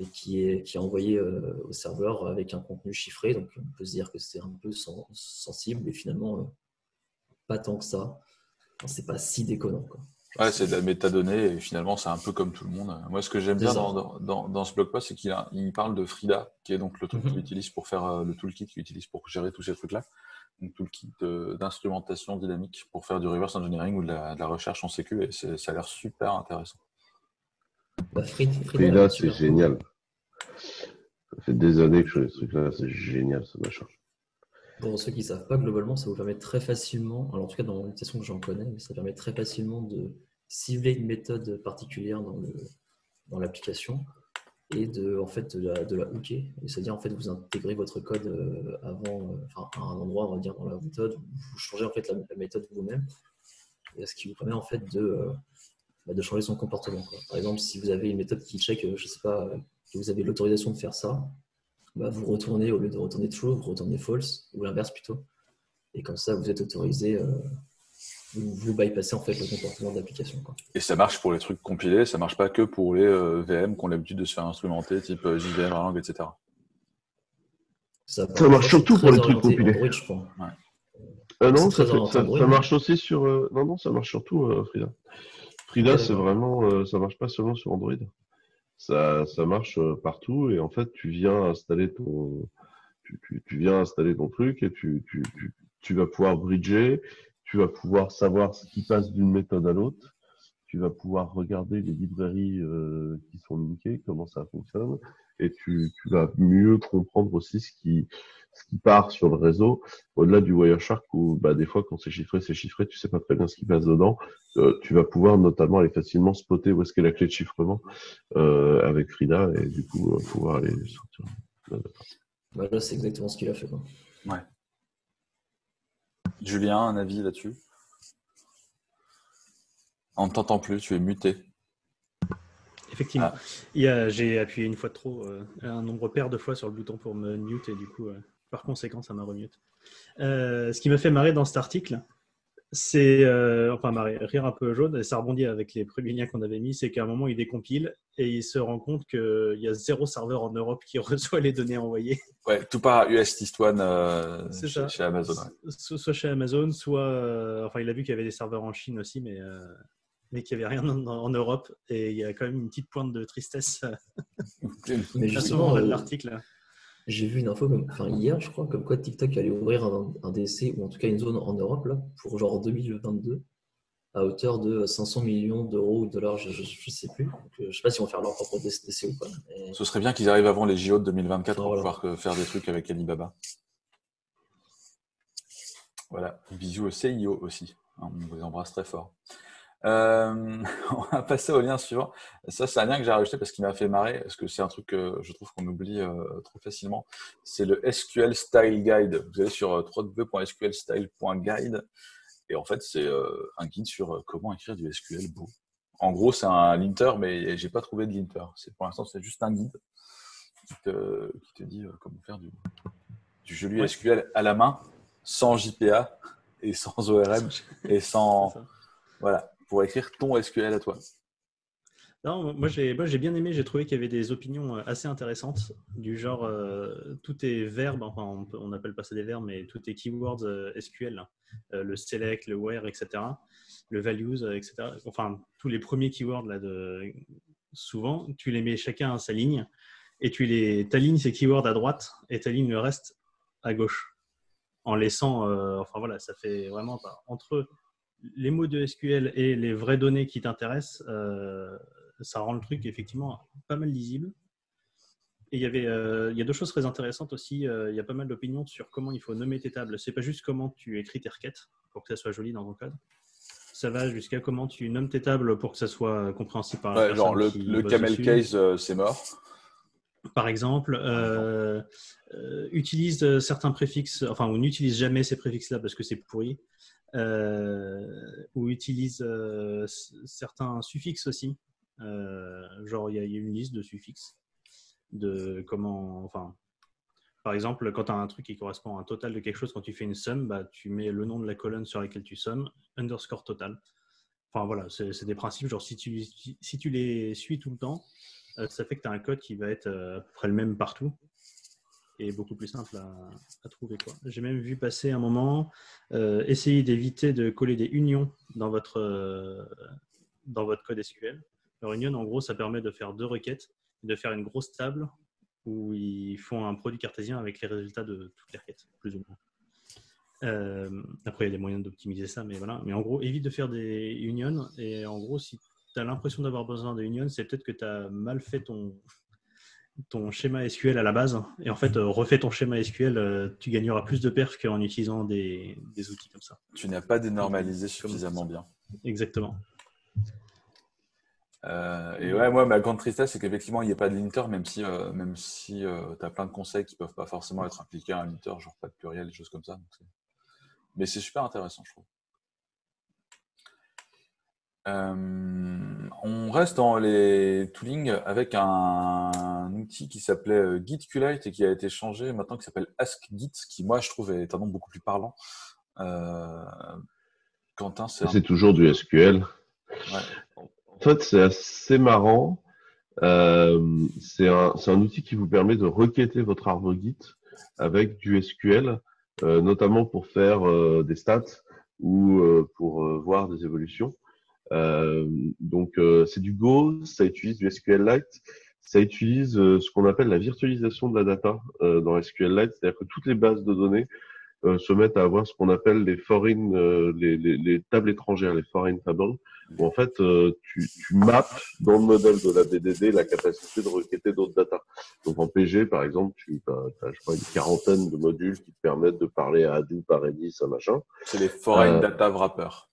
et qui est, qui est envoyé au serveur avec un contenu chiffré. Donc, on peut se dire que c'est un peu sensible, et finalement, pas tant que ça. c'est pas si déconnant. Quoi. Ouais, c'est de la métadonnée et finalement, c'est un peu comme tout le monde. Moi, ce que j'aime bien dans, dans, dans, ce blog post, c'est qu'il il parle de Frida, qui est donc le truc qu'il mhm. utilise pour faire euh, le toolkit qu'il utilise pour gérer tous ces trucs-là. Donc, toolkit d'instrumentation dynamique pour faire du reverse engineering ou de la, recherche en sécu et ça a l'air super intéressant. Bah, Frida, c'est génial. Ça fait des années que je fais ce truc-là, c'est génial ce machin. Pour ceux qui ne savent pas, globalement, ça vous permet très facilement, alors en tout cas dans l'utilisation que j'en connais, ça permet très facilement de cibler une méthode particulière dans le dans l'application et de en fait de la, hooker. C'est-à-dire en fait vous intégrez votre code euh, avant, euh, enfin, à un endroit on va dire dans la méthode, vous changez en fait la, méthode vous-même, et ce qui vous permet en fait de euh, bah, de changer son comportement. Par exemple, si vous avez une méthode qui check, je sais pas, que vous avez l'autorisation de faire ça, bah, vous retournez au lieu de retourner true, vous retournez false ou l'inverse plutôt. Et comme ça, vous êtes autorisé, euh, vous, vous bypassez en fait le comportement d'application. Et ça marche pour les trucs compilés, ça marche pas que pour les euh, VM qui ont l'habitude de se faire instrumenter, type euh, JVM, Erlang, etc. Ça marche surtout pour les trucs compilés. Android, je crois. Ah non, ça, très fait- orienté ça- Android, ça marche aussi sur. euh, Non, non, ça marche surtout, euh, Frida. Frida, Ok, c'est vraiment. euh, ça marche pas seulement sur Android. Ça, marche euh, partout et en fait, tu viens installer ton. Tu, viens installer ton truc et tu, tu, tu, tu vas pouvoir bridger. Tu vas pouvoir savoir ce qui passe d'une méthode à l'autre. Tu vas pouvoir regarder les librairies euh, qui sont linkées, comment ça fonctionne, et tu, tu vas mieux comprendre aussi ce qui, ce qui part sur le réseau au-delà du Wireshark où bah, des fois quand c'est chiffré, c'est chiffré, tu sais pas très bien ce qui passe dedans, euh, tu vas pouvoir notamment aller facilement spotter où est-ce qu'est la clé de chiffrement euh, avec Frida et du coup euh, pouvoir aller sortir. Bah, là, c'est exactement ce qu'il a fait. Quoi. Julien, un avis là-dessus? On ne t'entend plus, tu es muté. Effectivement. Ah. J'ai appuyé une fois de trop, euh, un nombre pair de fois sur le bouton pour me mute et du coup, euh, par conséquent, ça m'a remute. Euh, ce qui m'a fait marrer dans cet article, c'est, enfin marrer, rire un peu jaune, et ça rebondit avec les premiers liens qu'on avait mis, c'est qu'à un moment, il décompile et il se rend compte qu'il y a zéro serveur en Europe qui reçoit les données envoyées. Ouais, tout par US East One chez, chez Amazon. ouais. Soit chez Amazon, soit. enfin, il a vu qu'il y avait des serveurs en Chine aussi, mais, mais qu'il n'y avait rien en, en Europe. Et il y a quand même une petite pointe de tristesse euh, justement, euh, l'article. j'ai vu une info, comme, enfin hier, je crois, comme quoi TikTok allait ouvrir un, un DC, ou en tout cas une zone en Europe, là, pour genre 2022, à hauteur de 500 millions d'euros ou de dollars, je, je sais plus. Donc, euh, je sais pas si on va faire leur propre DC ou pas. mais- Ce serait bien qu'ils arrivent avant les JO de 2024 pour Voilà. pouvoir faire des trucs avec Alibaba. Voilà, bisous au CIO aussi. hein, On vous embrasse très fort. Euh, on va passer au lien suivant. Ça, c'est un lien que j'ai rajouté parce qu'il m'a fait marrer, parce que c'est un truc que je trouve qu'on oublie euh, trop facilement. C'est le SQL Style Guide. Vous allez sur euh, www.sqlstyle.guide et en fait, c'est euh, un guide sur comment écrire du SQL beau. En gros, c'est un linter, mais j'ai pas trouvé de linter. C'est pour l'instant, c'est juste un guide qui te, qui te dit comment faire du, du joli Ouais. SQL à la main, sans JPA et sans ORM et sans voilà pour écrire ton SQL à toi. Non, moi j'ai bien aimé, j'ai trouvé qu'il y avait des opinions euh, assez intéressantes, du genre euh, tout est verbe, enfin on n'appelle pas ça des verbes, mais tout est keywords euh, SQL, hein. Le select, le where, etc., le values, etc. Enfin, tous les premiers keywords là de souvent, tu les mets chacun à sa ligne et tu les t'alignes ces keywords à droite et t'alignes le reste à gauche, en laissant, enfin voilà, ça fait vraiment entre les mots de SQL et les vraies données qui t'intéressent. euh, ça rend le truc effectivement pas mal lisible. Et il y avait, euh, il y a deux choses très intéressantes aussi. euh, il y a pas mal d'opinions sur comment il faut nommer tes tables. C'est pas juste comment tu écris tes requêtes pour que ça soit joli dans ton code. Ça va jusqu'à comment tu nommes tes tables pour que ça soit compréhensible par la Ouais, genre le, personne qui le camel dessus. case, c'est mort. Par exemple, euh, euh, utilise certains préfixes, enfin, on n'utilise jamais ces préfixes-là parce que c'est pourri, ou utilise euh, certains suffixes aussi. Euh, genre, il y, a une liste de suffixes de comment, enfin, par exemple, quand tu as un truc qui correspond à un total de quelque chose, quand tu fais une somme, bah, tu mets le nom de la colonne sur laquelle tu sommes, underscore total. Enfin voilà, c'est des principes, genre si tu, si tu les suis tout le temps, euh, ça fait que tu as un code qui va être euh, à peu près le même partout et beaucoup plus simple à, trouver. J'ai même vu passer un moment, euh, essayer d'éviter de coller des unions dans votre, euh, dans votre code SQL. Alors union, en gros, ça permet de faire deux requêtes, de faire une grosse table où ils font un produit cartésien avec les résultats de toutes les requêtes, plus ou moins. Euh, après, il y a des moyens d'optimiser ça, mais voilà. Mais en gros, évite de faire des unions. Et en gros, si tu as l'impression d'avoir besoin de unions, c'est peut-être que tu as mal fait ton, ton schéma SQL à la base. Et en fait, euh, refais ton schéma SQL, euh, tu gagneras plus de perf qu'en utilisant des, des outils comme ça. Tu n'as pas dénormalisé suffisamment bien. Exactement. Euh, et ouais, moi, ma grande tristesse, c'est qu'effectivement, il n'y a pas de linter, même si, euh, même si euh, tu as plein de conseils qui peuvent pas forcément être appliqués à un linter, genre pas de pluriel, des choses comme ça. Mais c'est super intéressant, je trouve. On reste dans les tooling avec un, outil qui s'appelait GitQlite et qui a été changé maintenant, qui s'appelle AskGit, qui moi je trouve est un nom beaucoup plus parlant. Quentin, c'est toujours du SQL. Ouais. En fait, c'est assez marrant. Euh, c'est un, un, outil qui vous permet de requêter votre arbre Git avec du SQL, euh, notamment pour faire euh, des stats ou euh, pour euh, voir des évolutions. Donc, c'est du Go, ça utilise du SQLite, ça utilise ce qu'on appelle la virtualisation de la data dans SQLite, c'est-à-dire que toutes les bases de données se mettent à avoir ce qu'on appelle les foreign, les, les, les, tables étrangères, les foreign tables où en fait euh, tu, tu maps dans le modèle de la DDD la capacité de requêter d'autres data. Donc en PG par exemple, tu as, je crois une quarantaine de modules qui te permettent de parler à Hadoop, à Redis, à machin. C'est les foreign euh, data wrappers.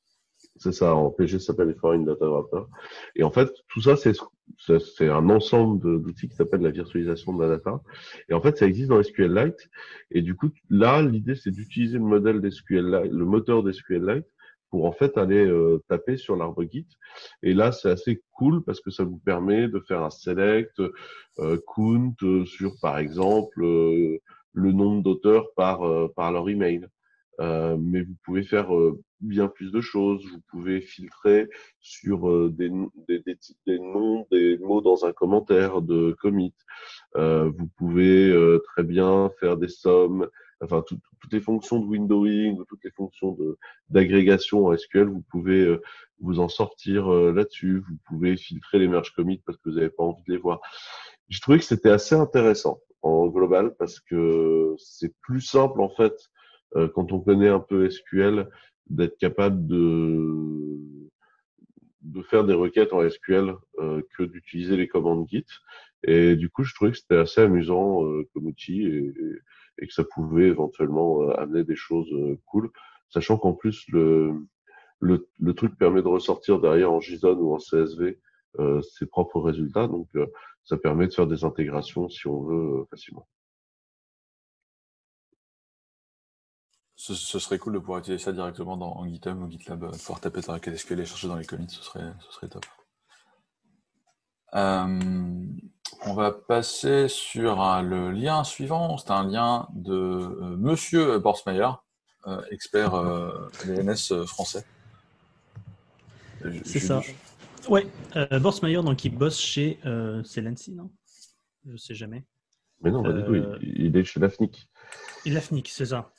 C'est ça, en PG ça s'appelle les foreign data wrappers. Et en fait tout ça c'est un ensemble d'outils qui s'appelle la virtualisation de la data. Et en fait, ça existe dans SQLite. Et du coup, là, l'idée, c'est d'utiliser le modèle d'SQLite, le moteur d'SQLite pour en fait aller euh, taper sur l'arbre Git. Et là, c'est assez cool parce que ça vous permet de faire un select, euh, count euh, sur, par exemple, euh, le nombre d'auteurs par, par leur email. mais vous pouvez faire bien plus de choses. Vous pouvez filtrer sur des, des, des, des, noms, des mots dans un commentaire de commit. vous pouvez très bien faire des sommes, enfin toutes les fonctions de windowing, toutes les fonctions d'agrégation en SQL, vous pouvez euh, vous en sortir euh, là-dessus. Vous pouvez filtrer les merge commits parce que vous n'avez pas envie de les voir. J'ai trouvé que c'était assez intéressant en global parce que c'est plus simple en fait euh, quand on connaît un peu SQL d'être capable de de faire des requêtes en SQL que d'utiliser les commandes Git. Et du coup, je trouvais que c'était assez amusant comme outil et, et que ça pouvait éventuellement euh, amener des choses euh, cool, sachant qu'en plus le, le, le, truc permet de ressortir derrière en JSON ou en CSV euh, ses propres résultats, donc euh, ça permet de faire des intégrations si on veut facilement. Ce, ce, serait cool de pouvoir utiliser ça directement dans GitHub ou GitLab, pouvoir taper dans la SQL et chercher dans les commits, ce serait, ce serait top. Euh, on va passer sur le lien suivant. C'est un lien de euh, Monsieur Borsmeyer, euh, expert DNS français. C'est ça. Ouais, Borsmeyer, donc il bosse chez euh, non? Je sais jamais. Mais non, il, est chez l'AFNIC. L'AFNIC, c'est ça.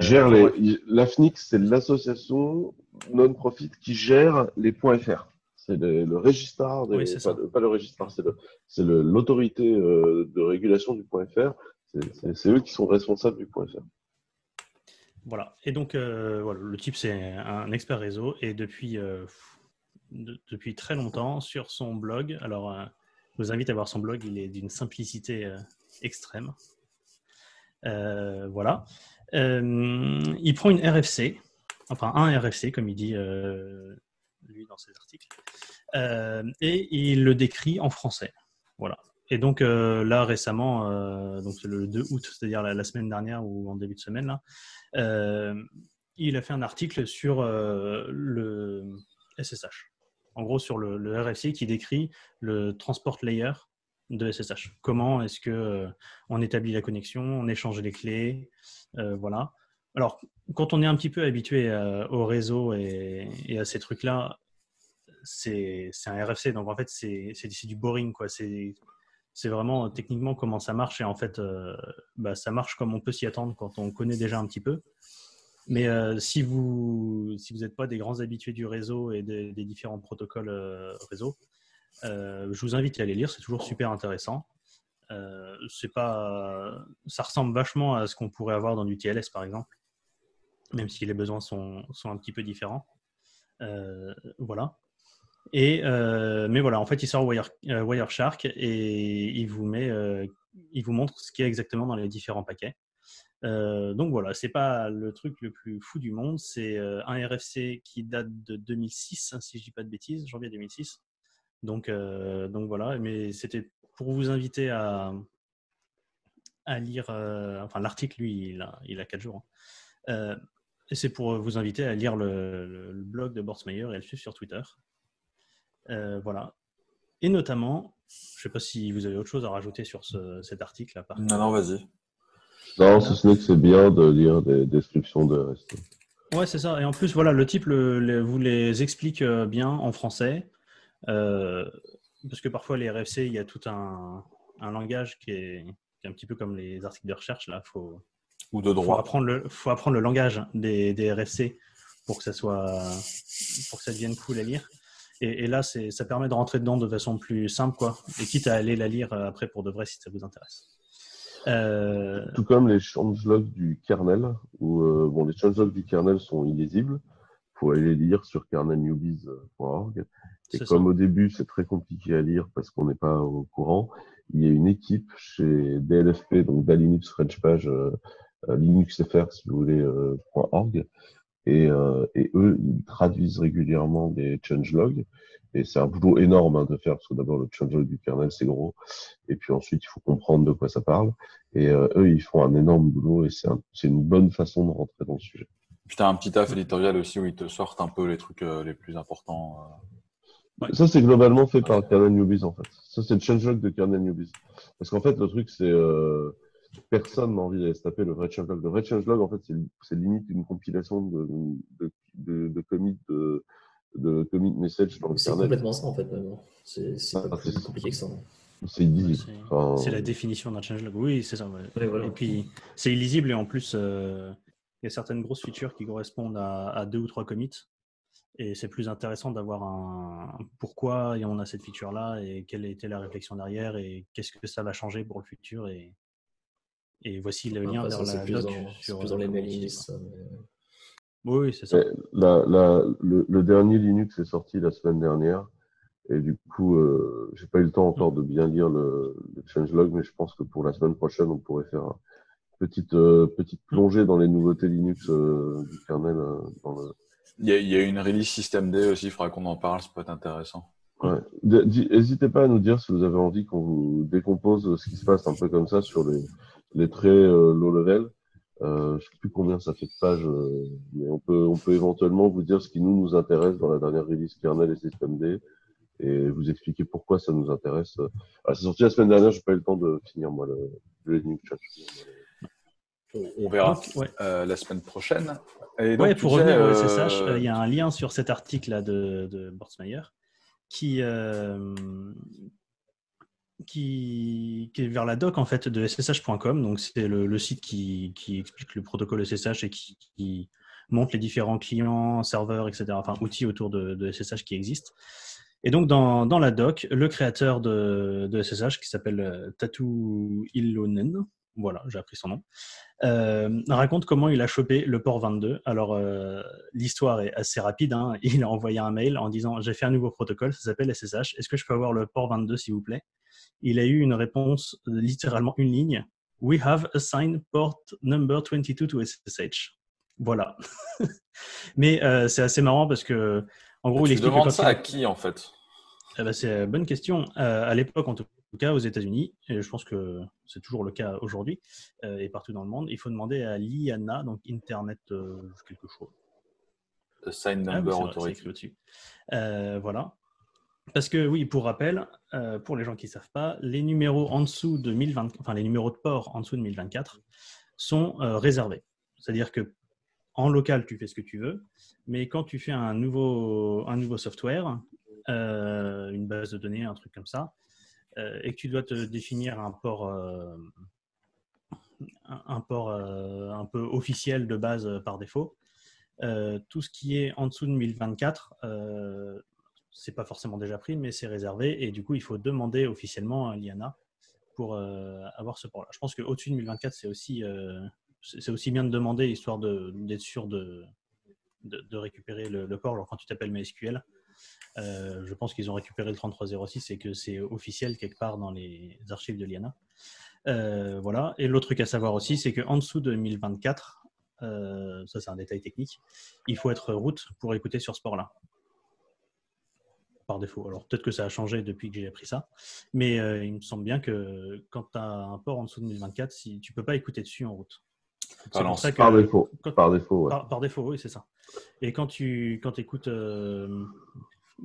gère les... L'AFNIC, c'est l'association non-profit qui gère les points .fr c'est le, le registrar, pas, pas, le registrar, c'est l'autorité euh, de régulation du point .fr. C'est eux qui sont responsables du point .fr. Voilà. Et donc, euh, voilà, le type, c'est un expert réseau. Et depuis, euh, depuis très longtemps, sur son blog, alors, je vous invite à voir son blog, il est d'une simplicité extrême. voilà. il prend une RFC, enfin un RFC, comme il dit lui, dans ses articles. Euh, et il le décrit en français. Voilà. Et donc euh, là, récemment, euh, donc le 2 août, c'est-à-dire la, semaine dernière ou en début de semaine, là, il a fait un article sur le SSH. En gros, sur le, RFC qui décrit le transport layer de SSH. Comment est-ce que on établit la connexion, on échange les clés, voilà. Alors, quand on est un petit peu habitué euh, au réseau et, à ces trucs-là, c'est un RFC. Donc, en fait, c'est du boring. C'est vraiment techniquement comment ça marche. Et en fait, euh, bah, ça marche comme on peut s'y attendre quand on connaît déjà un petit peu. Mais euh, si vous si n'êtes pas des grands habitués du réseau et des, différents protocoles réseau, je vous invite à aller lire. C'est toujours super intéressant. c'est pas, ça ressemble vachement à ce qu'on pourrait avoir dans du TLS par exemple même si les besoins sont, un petit peu différents. Euh, voilà. Et, euh, mais voilà, en fait, il sort Wire, euh, Wireshark et il vous, met, il vous montre ce qu'il y a exactement dans les différents paquets. Euh, donc voilà, c'est pas le truc le plus fou du monde. C'est euh, un RFC qui date de 2006, hein, si je dis pas de bêtises, janvier 2006. Donc, euh, donc voilà, mais c'était pour vous inviter à, à lire. enfin, l'article, lui, il a, il a 4 jours. Hein. et c'est pour vous inviter à lire le, blog de Borsmeyer et à le suivre sur Twitter. voilà. Et notamment, je ne sais pas si vous avez autre chose à rajouter sur cet article. À non, non, vas-y. Non, ce n'est que c'est bien de lire des descriptions de RST. Ouais, c'est ça. Et en plus, voilà, le type vous les explique euh, bien en français. Euh, parce que parfois, les RFC, il y a tout un, langage qui est, un petit peu comme les articles de recherche. Là, faut, Ou de droit. Faut apprendre le, faut apprendre le langage des, des, RFC pour que ça soit, pour que ça devienne cool à lire. Et, et là, ça permet de rentrer dedans de façon plus simple, quoi. Et quitte à aller la lire euh, après pour de vrai si ça vous intéresse. Euh, Tout comme les changelogs du kernel, où euh, bon, les changelogs du kernel sont illisibles. Il faut aller les lire sur kernelnewbies.org. Et comme au début, c'est très compliqué à lire parce qu'on n'est pas au courant, il y a une équipe chez DLFP, donc Dalinux French Page, euh, linuxfr, si vous voulez, .org. Et, et eux, ils traduisent régulièrement des changelogs. Et c'est un boulot énorme hein, de faire, parce que d'abord le changelog du kernel c'est gros, et puis ensuite il faut comprendre de quoi ça parle. Et euh, eux ils font un énorme boulot et c'est un, une bonne façon de rentrer dans le sujet. Puis tu as un petit taf éditorial aussi où ils te sortent un peu les trucs euh, les plus importants. Euh. Ça c'est globalement fait par Kernel Newbies en fait. Ça c'est le changelog de Kernel Newbies. Parce qu'en fait le truc c'est personne n'a envie d'aller se taper le vrai changelog. Le vrai changelog en fait c'est limite une compilation de, de, de, de commits de de commit message dans le C'est complètement ça en fait, C'est ah, pas plus compliqué que ça. C'est illisible. c'est la définition d'un changelog. Oui, c'est ça. Et puis, c'est illisible et en plus, euh, il y a certaines grosses features qui correspondent à, deux ou trois commits. Et c'est plus intéressant d'avoir un pourquoi on a cette feature-là et quelle était la réflexion derrière et qu'est-ce que ça va changer pour le futur. Et, et voici le lien vers la doc. sur, plus dans les mailings, oui, c'est ça. La, la, le, le, dernier Linux est sorti la semaine dernière. Et du coup, euh, j'ai pas eu le temps encore de bien lire le, le changelog, mais je pense que pour la semaine prochaine, on pourrait faire une petite, euh, petite plongée dans les nouveautés Linux euh, du kernel. Euh, dans le... il, y a, une release système D aussi, il faudra qu'on en parle, ça peut être intéressant. Ouais. N'hésitez pas à nous dire si vous avez envie qu'on vous décompose ce qui se passe un peu comme ça sur les, les traits euh, low level. Euh, je sais plus combien ça fait de pages, euh, mais on peut, on peut éventuellement vous dire ce qui nous, nous intéresse dans la dernière release kernel et systemd et vous expliquer pourquoi ça nous intéresse. C'est sorti la semaine dernière, j'ai pas eu le temps de finir moi le, le chat. On verra euh, la semaine prochaine. Et donc, ouais, pour revenir au SSH, euh, il y a un lien sur cet article là de, de Borsmeyer qui, euh, qui, est vers la doc en fait de ssh.com. Donc c'est le, site qui, explique le protocole SSH et qui, montre les différents clients, serveurs, etc. Enfin outils autour de, SSH qui existent. Et donc dans, la doc, le créateur de, SSH qui s'appelle euh, Tatu Ilonen, voilà, j'ai appris son nom, euh, raconte comment il a chopé le port 22. Alors, euh, l'histoire est assez rapide. Hein. Il a envoyé un mail en disant J'ai fait un nouveau protocole, ça s'appelle SSH. Est-ce que je peux avoir le port 22, s'il vous plaît? Il a eu une réponse, littéralement une ligne. We have assigned port number 22 to SSH. Voilà. Mais euh, c'est assez marrant parce que, en gros, tu il demandes ça à qui en fait? Eh ben, C'est une bonne question. Euh, à l'époque, en tout cas, aux États-Unis, et je pense que c'est toujours le cas aujourd'hui euh, et partout dans le monde, il faut demander à l'IANA, donc Internet quelque chose. Assign ah Number Authority. voilà. Parce que oui, pour rappel, euh, pour les gens qui ne savent pas, les numéros en dessous de 1020, enfin les numéros de port en dessous de 1024 sont euh, réservés. C'est-à-dire que en local, tu fais ce que tu veux, mais quand tu fais un nouveau, un nouveau software, euh, une base de données, un truc comme ça, et que tu dois te définir un port, un port un peu officiel de base par défaut, tout ce qui est en dessous de 1024 c'est pas forcément déjà pris, mais c'est réservé. Et du coup, il faut demander officiellement à l'IANA pour euh, avoir ce port-là. Je pense qu'au-dessus de 1024, c'est aussi, euh, aussi bien de demander, histoire d'être sûr de, récupérer le, port. Quand tu t'appelles MySQL, euh, je pense qu'ils ont récupéré le 3306 et que c'est officiel quelque part dans les archives de l'IANA. Euh, voilà. Et l'autre truc à savoir aussi, c'est qu'en dessous de 1024, euh, ça c'est un détail technique, il faut être route pour écouter sur ce port-là. Par défaut. Alors peut-être que ça a changé depuis que j'ai appris ça, mais euh, il me semble bien que quand tu as un port en dessous de 1024, si, tu peux pas écouter dessus en route. Ça que, par défaut. quand- Par défaut, ouais. par, par défaut, oui, c'est ça. Et quand tu quand écoutes,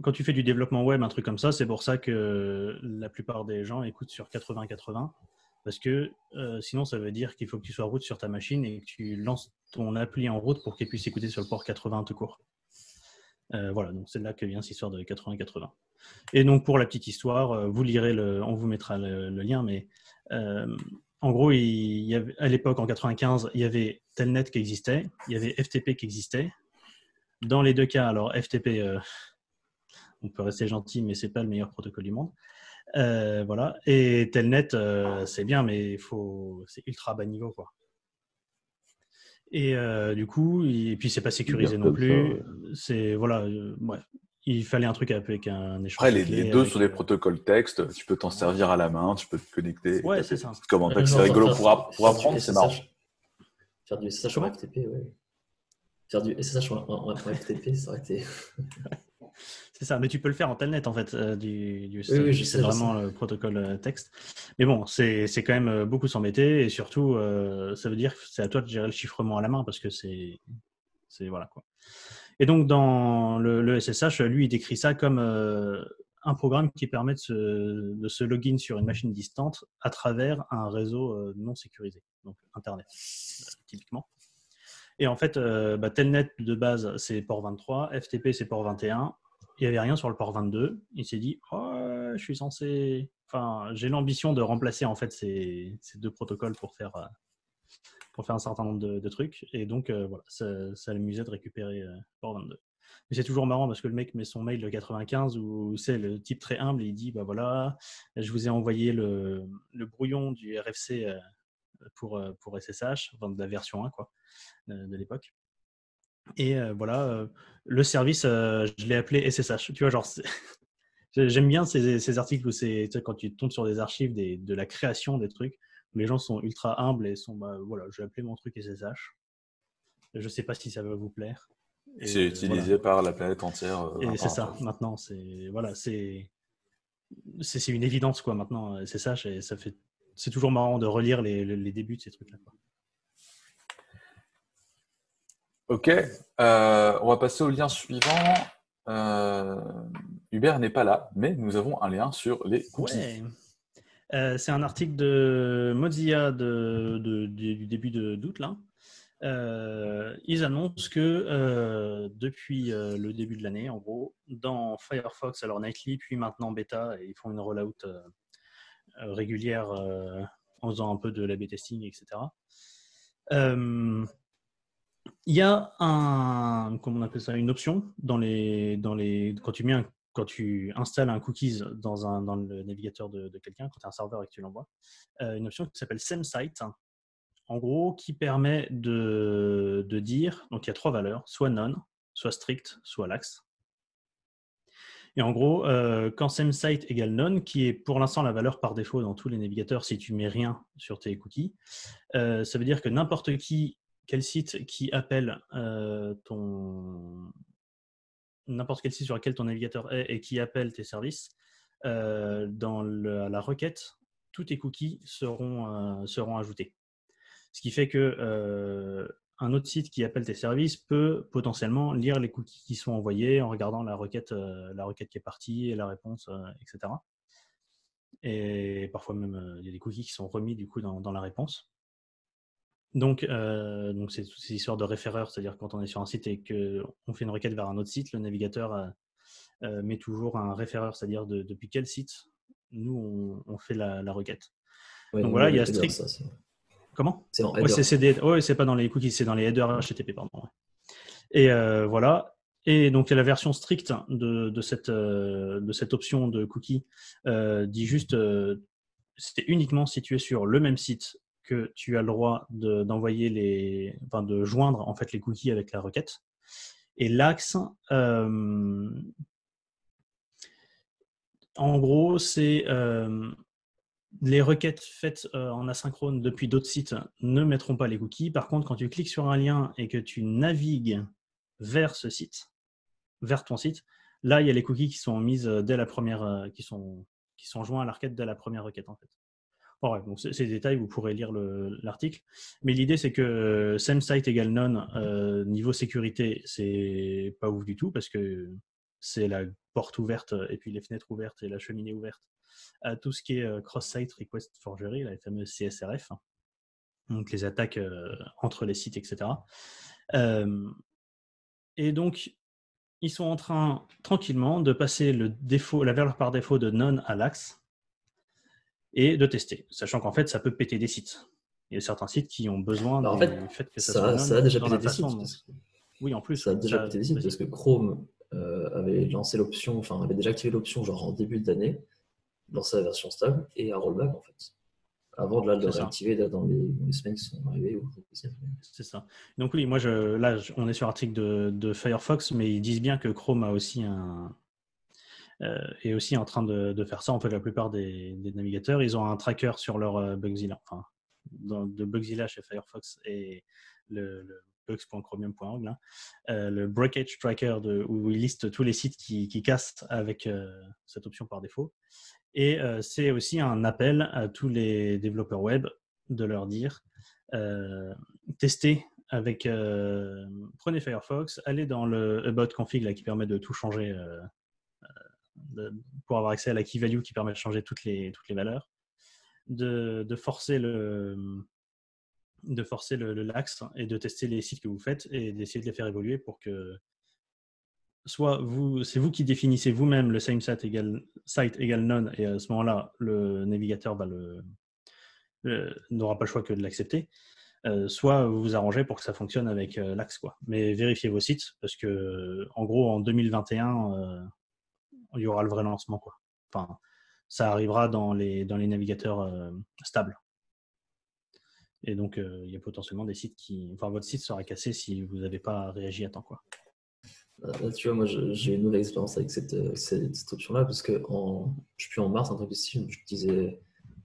quand tu fais du développement web, un truc comme ça, c'est pour ça que la plupart des gens écoutent sur 80-80. Parce que euh, sinon, ça veut dire qu'il faut que tu sois route sur ta machine et que tu lances ton appli en route pour qu'elle puisse écouter sur le port 80 tout court. Euh, voilà, donc c'est là que vient cette histoire de 80-80. Et donc pour la petite histoire, euh, vous lirez, le, on vous mettra le, lien, mais en gros, à l'époque, en 95, il y avait Telnet qui existait, il y avait FTP qui existait. Dans les deux cas, alors FTP, on peut rester gentil, mais c'est pas le meilleur protocole du monde. Euh, voilà. Et Telnet, euh, c'est bien, mais il faut, c'est ultra bas niveau, quoi. Et euh, du coup, il- et puis c'est pas sécurisé non plus. ouais. C'est voilà, euh, bref. Il fallait un truc avec un échange. Après, les, deux avec, sont des protocoles texte. Tu peux t'en servir à la main, tu peux te connecter. Ouais, c'est ça. Comment Ouais, C'est rigolo pour, app- pour apprendre, c'est marrant. Faire du SSH en FTP, ouais. Faire du SSH en, en- en FTP, ça aurait été. C'est ça, mais tu peux le faire en telnet en fait, euh, du, du Oui, oui, je c'est vraiment le protocole euh, texte. Mais bon, c'est quand même euh, beaucoup s'embêter et surtout, euh, ça veut dire que c'est à toi de gérer le chiffrement à la main parce que c'est. Voilà quoi. Et donc, dans le, le SSH, lui, il décrit ça comme euh, un programme qui permet de se, de se login sur une machine distante à travers un réseau non sécurisé, donc Internet, typiquement. Et en fait, euh, bah, Telnet de base, c'est port 23, FTP, c'est port 21 il n'y avait rien sur le port 22. Il s'est dit, oh, je suis censé. Enfin, j'ai l'ambition de remplacer en fait ces, deux protocoles pour faire, euh, pour faire un certain nombre de, trucs. Et donc, euh, voilà, ça, l'amusait de récupérer euh, port 22. Mais c'est toujours marrant parce que le mec met son mail de 95 où c'est le type très humble et il dit, bah voilà, je vous ai envoyé le, brouillon du RFC euh, pour, SSH, enfin de la version 1 quoi, de l'époque. Et euh, voilà, euh, le service, euh, je l'ai appelé SSH. Tu vois, genre, j'aime bien ces, ces articles où c'est quand tu tombes sur des archives des, de la création des trucs, où les gens sont ultra humbles et sont, bah, voilà, je vais appeler mon truc SSH. Je sais pas si ça va vous plaire. Et, C'est utilisé voilà. par la planète entière. Et c'est ça. Maintenant, c'est voilà, c'est c'est une évidence quoi. Maintenant, SSH et ça fait c'est toujours marrant de relire les, les, les débuts de ces trucs là. Ok, euh, on va passer au lien suivant. Euh, Hubert n'est pas là, mais nous avons un lien sur les cookies. Euh, c'est un article de Mozilla de, du début d'août. Là. Ils annoncent que depuis le début de l'année, en gros, dans Firefox, alors Nightly, puis maintenant Beta, et ils font une rollout régulière en faisant un peu de l'A/B testing, etc. Il y a un, comment on appelle ça, une option dans les, dans les, quand tu mets quand tu installes un cookies dans, un, dans le navigateur de, quelqu'un, quand tu as un serveur et que tu l'envoies, euh, une option qui s'appelle SameSite, en gros, qui permet de, de dire, donc il y a trois valeurs, soit none, soit strict, soit lax. Et en gros, euh, quand SameSite égale none, qui est pour l'instant la valeur par défaut dans tous les navigateurs si tu mets rien sur tes cookies, euh, ça veut dire que n'importe qui, quel site qui appelle ton, n'importe quel site sur lequel ton navigateur est et qui appelle tes services, dans la requête, tous tes cookies seront, seront ajoutés. Ce qui fait que un autre site qui appelle tes services peut potentiellement lire les cookies qui sont envoyés en regardant la requête, la requête qui est partie et la réponse, etc. Et parfois même, il y a des cookies qui sont remis du coup dans, dans la réponse. Donc, euh, donc c'est toutes ces histoires de référeur, c'est-à-dire quand on est sur un site et qu'on fait une requête vers un autre site, le navigateur euh, euh, met toujours un référeur, c'est-à-dire de- depuis quel site nous on, on fait la, la requête. Ouais, Donc voilà, il y a strict- ça, Comment? C'est Ouais, c'est c'est des- ouais, pas dans les cookies, c'est dans les headers HTTP, pardon. Et euh, voilà. Et donc, la version stricte de, de cette, de cette option de cookie dit juste c'est uniquement si tu es sur le même site que tu as le droit de- d'envoyer les, enfin, de joindre en fait les cookies avec la requête. Et l'axe, euh, en gros, c'est euh, les requêtes faites euh, en asynchrone depuis d'autres sites ne mettront pas les cookies. Par contre, quand tu cliques sur un lien et que tu navigues vers ce site, vers ton site, là, il y a les cookies qui sont mises dès la première, qui sont, qui sont joints à la requête dès la première requête en fait. Ouais, ces détails, vous pourrez lire l'article. Mais l'idée, c'est que same site égale none, niveau sécurité, c'est pas ouf du tout parce que c'est la porte ouverte et puis les fenêtres ouvertes et la cheminée ouverte à tout ce qui est cross-site request forgery, les fameuses CSRF, donc les attaques entre les sites, etc. et donc, ils sont en train tranquillement de passer le défaut, la valeur par défaut de none à l'axe et de tester, sachant qu'en fait, ça peut péter des sites. Il y a certains sites qui ont besoin du fait, que ça, soit ça a déjà pété des sites. Oui, en plus. Ça a déjà pété des sites parce que Chrome avait lancé l'option, enfin, avait déjà activé l'option genre en début d'année dans sa version stable et un rollback en fait. Avant de, là, de réactiver dans les, semaines qui sont arrivées. C'est ça. Donc oui, moi je, là on est sur l'article de, de, Firefox, mais ils disent bien que Chrome a aussi un, euh, est aussi en train de, faire ça. En fait, la plupart des, navigateurs, ils ont un tracker sur leur euh, Bugzilla, enfin, de Bugzilla chez Firefox et le, le bugs.chromium.org, euh, le breakage tracker de, où il liste tous les sites qui, qui cassent avec euh, cette option par défaut. Et euh, c'est aussi un appel à tous les développeurs web de leur dire euh, testez avec euh, prenez Firefox, allez dans le about config là, qui permet de tout changer pour avoir accès à la key value qui permet de changer toutes les, toutes les valeurs, de, forcer le de forcer le, lax et de tester les sites que vous faites et d'essayer de les faire évoluer pour que soit vous, c'est vous qui définissez vous-même le same site égale, site égale none, et à ce moment-là, le navigateur le, n'aura pas le choix que de l'accepter. Euh, soit vous vous arrangez pour que ça fonctionne avec euh, l'Axe. Quoi. Mais vérifiez vos sites, parce que en gros, en 2021, euh, il y aura le vrai lancement. Quoi. Enfin, ça arrivera dans les, dans les navigateurs stables. Et donc, il y a potentiellement des sites qui. Enfin, votre site sera cassé si vous n'avez pas réagi à temps. Quoi. Euh, tu vois, moi, j'ai une nouvelle expérience avec cette, euh, cette, option-là, parce que en, je suis en mars, en tant que je disais,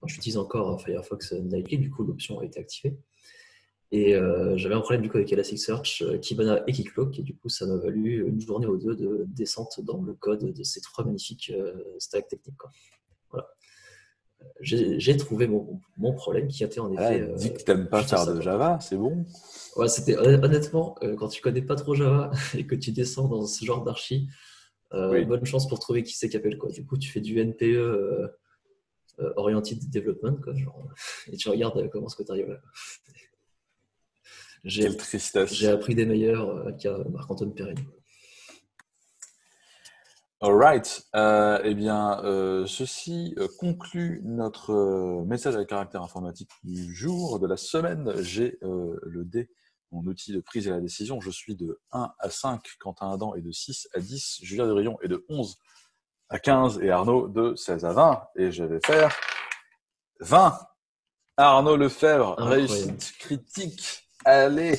j'utilise encore Firefox Nightly, du coup, l'option a été activée. Et euh, j'avais un problème du coup avec Elasticsearch, Kibana et Keycloak, et du coup, ça m'a valu une journée ou deux de descente dans le code de ces trois magnifiques stacks techniques. Voilà. J'ai trouvé mon, mon, problème qui était en effet. Ah, dis que tu n'aimes pas faire de Java, c'est bon. Ouais, c'était honnêtement, euh, quand tu connais pas trop Java et que tu descends dans ce genre d'archi, euh, bonne chance pour trouver qui c'est qui appelle quoi. Du coup, tu fais du NPE euh, oriented development quoi, genre, et tu regardes comment est-ce que tu arrives là. J'ai appris des meilleurs qu'à Marc-Antoine Perrin. Alright. Euh, eh bien, euh, ceci conclut notre message avec caractère informatique du jour, de la semaine. J'ai le dé mon outil de prise et la décision. Je suis de 1 à 5, Quentin Adam est de 6 à 10, Julien de Rion est de 11 à 15 et Arnaud de 16 à 20. Et je vais faire 20. Arnaud Lefebvre, réussite critique. Allez,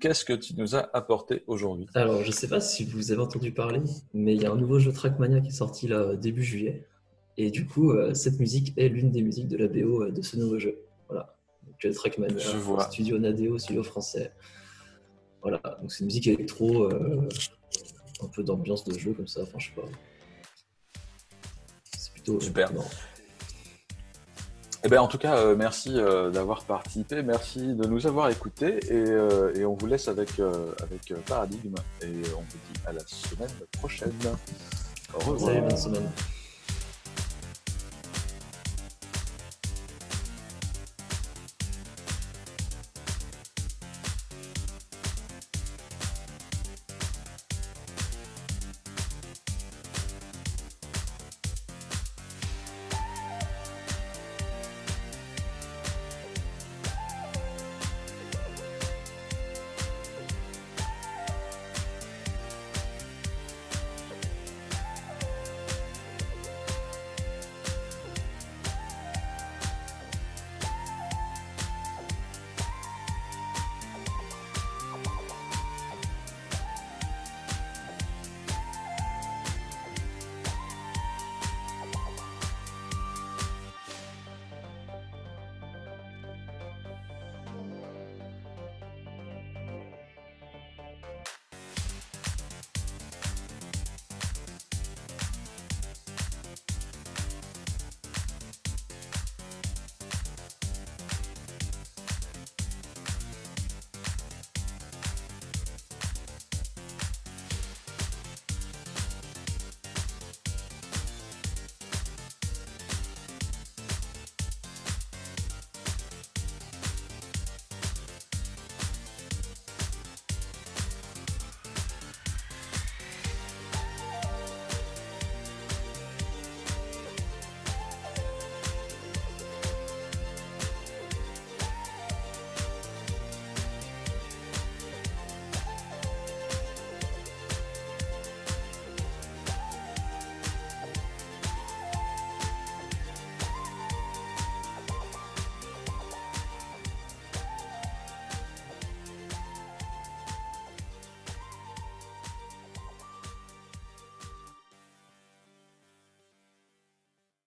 qu'est-ce que tu nous as apporté aujourd'hui? Alors, je ne sais pas si vous avez entendu parler, mais il y a un nouveau jeu Trackmania qui est sorti là début juillet. Et du coup, euh, cette musique est l'une des musiques de la BO euh, de ce nouveau jeu. Voilà. Trackmania, studio Nadeo, studio français. Voilà, donc c'est une musique électro, euh, un peu d'ambiance de jeu comme ça, enfin je sais pas. C'est plutôt super. Eh ben, en tout cas, euh, merci euh, d'avoir participé, merci de nous avoir écoutés et, on vous laisse avec, avec Paradigme et on vous dit à la semaine prochaine. Au revoir. Bonne semaine.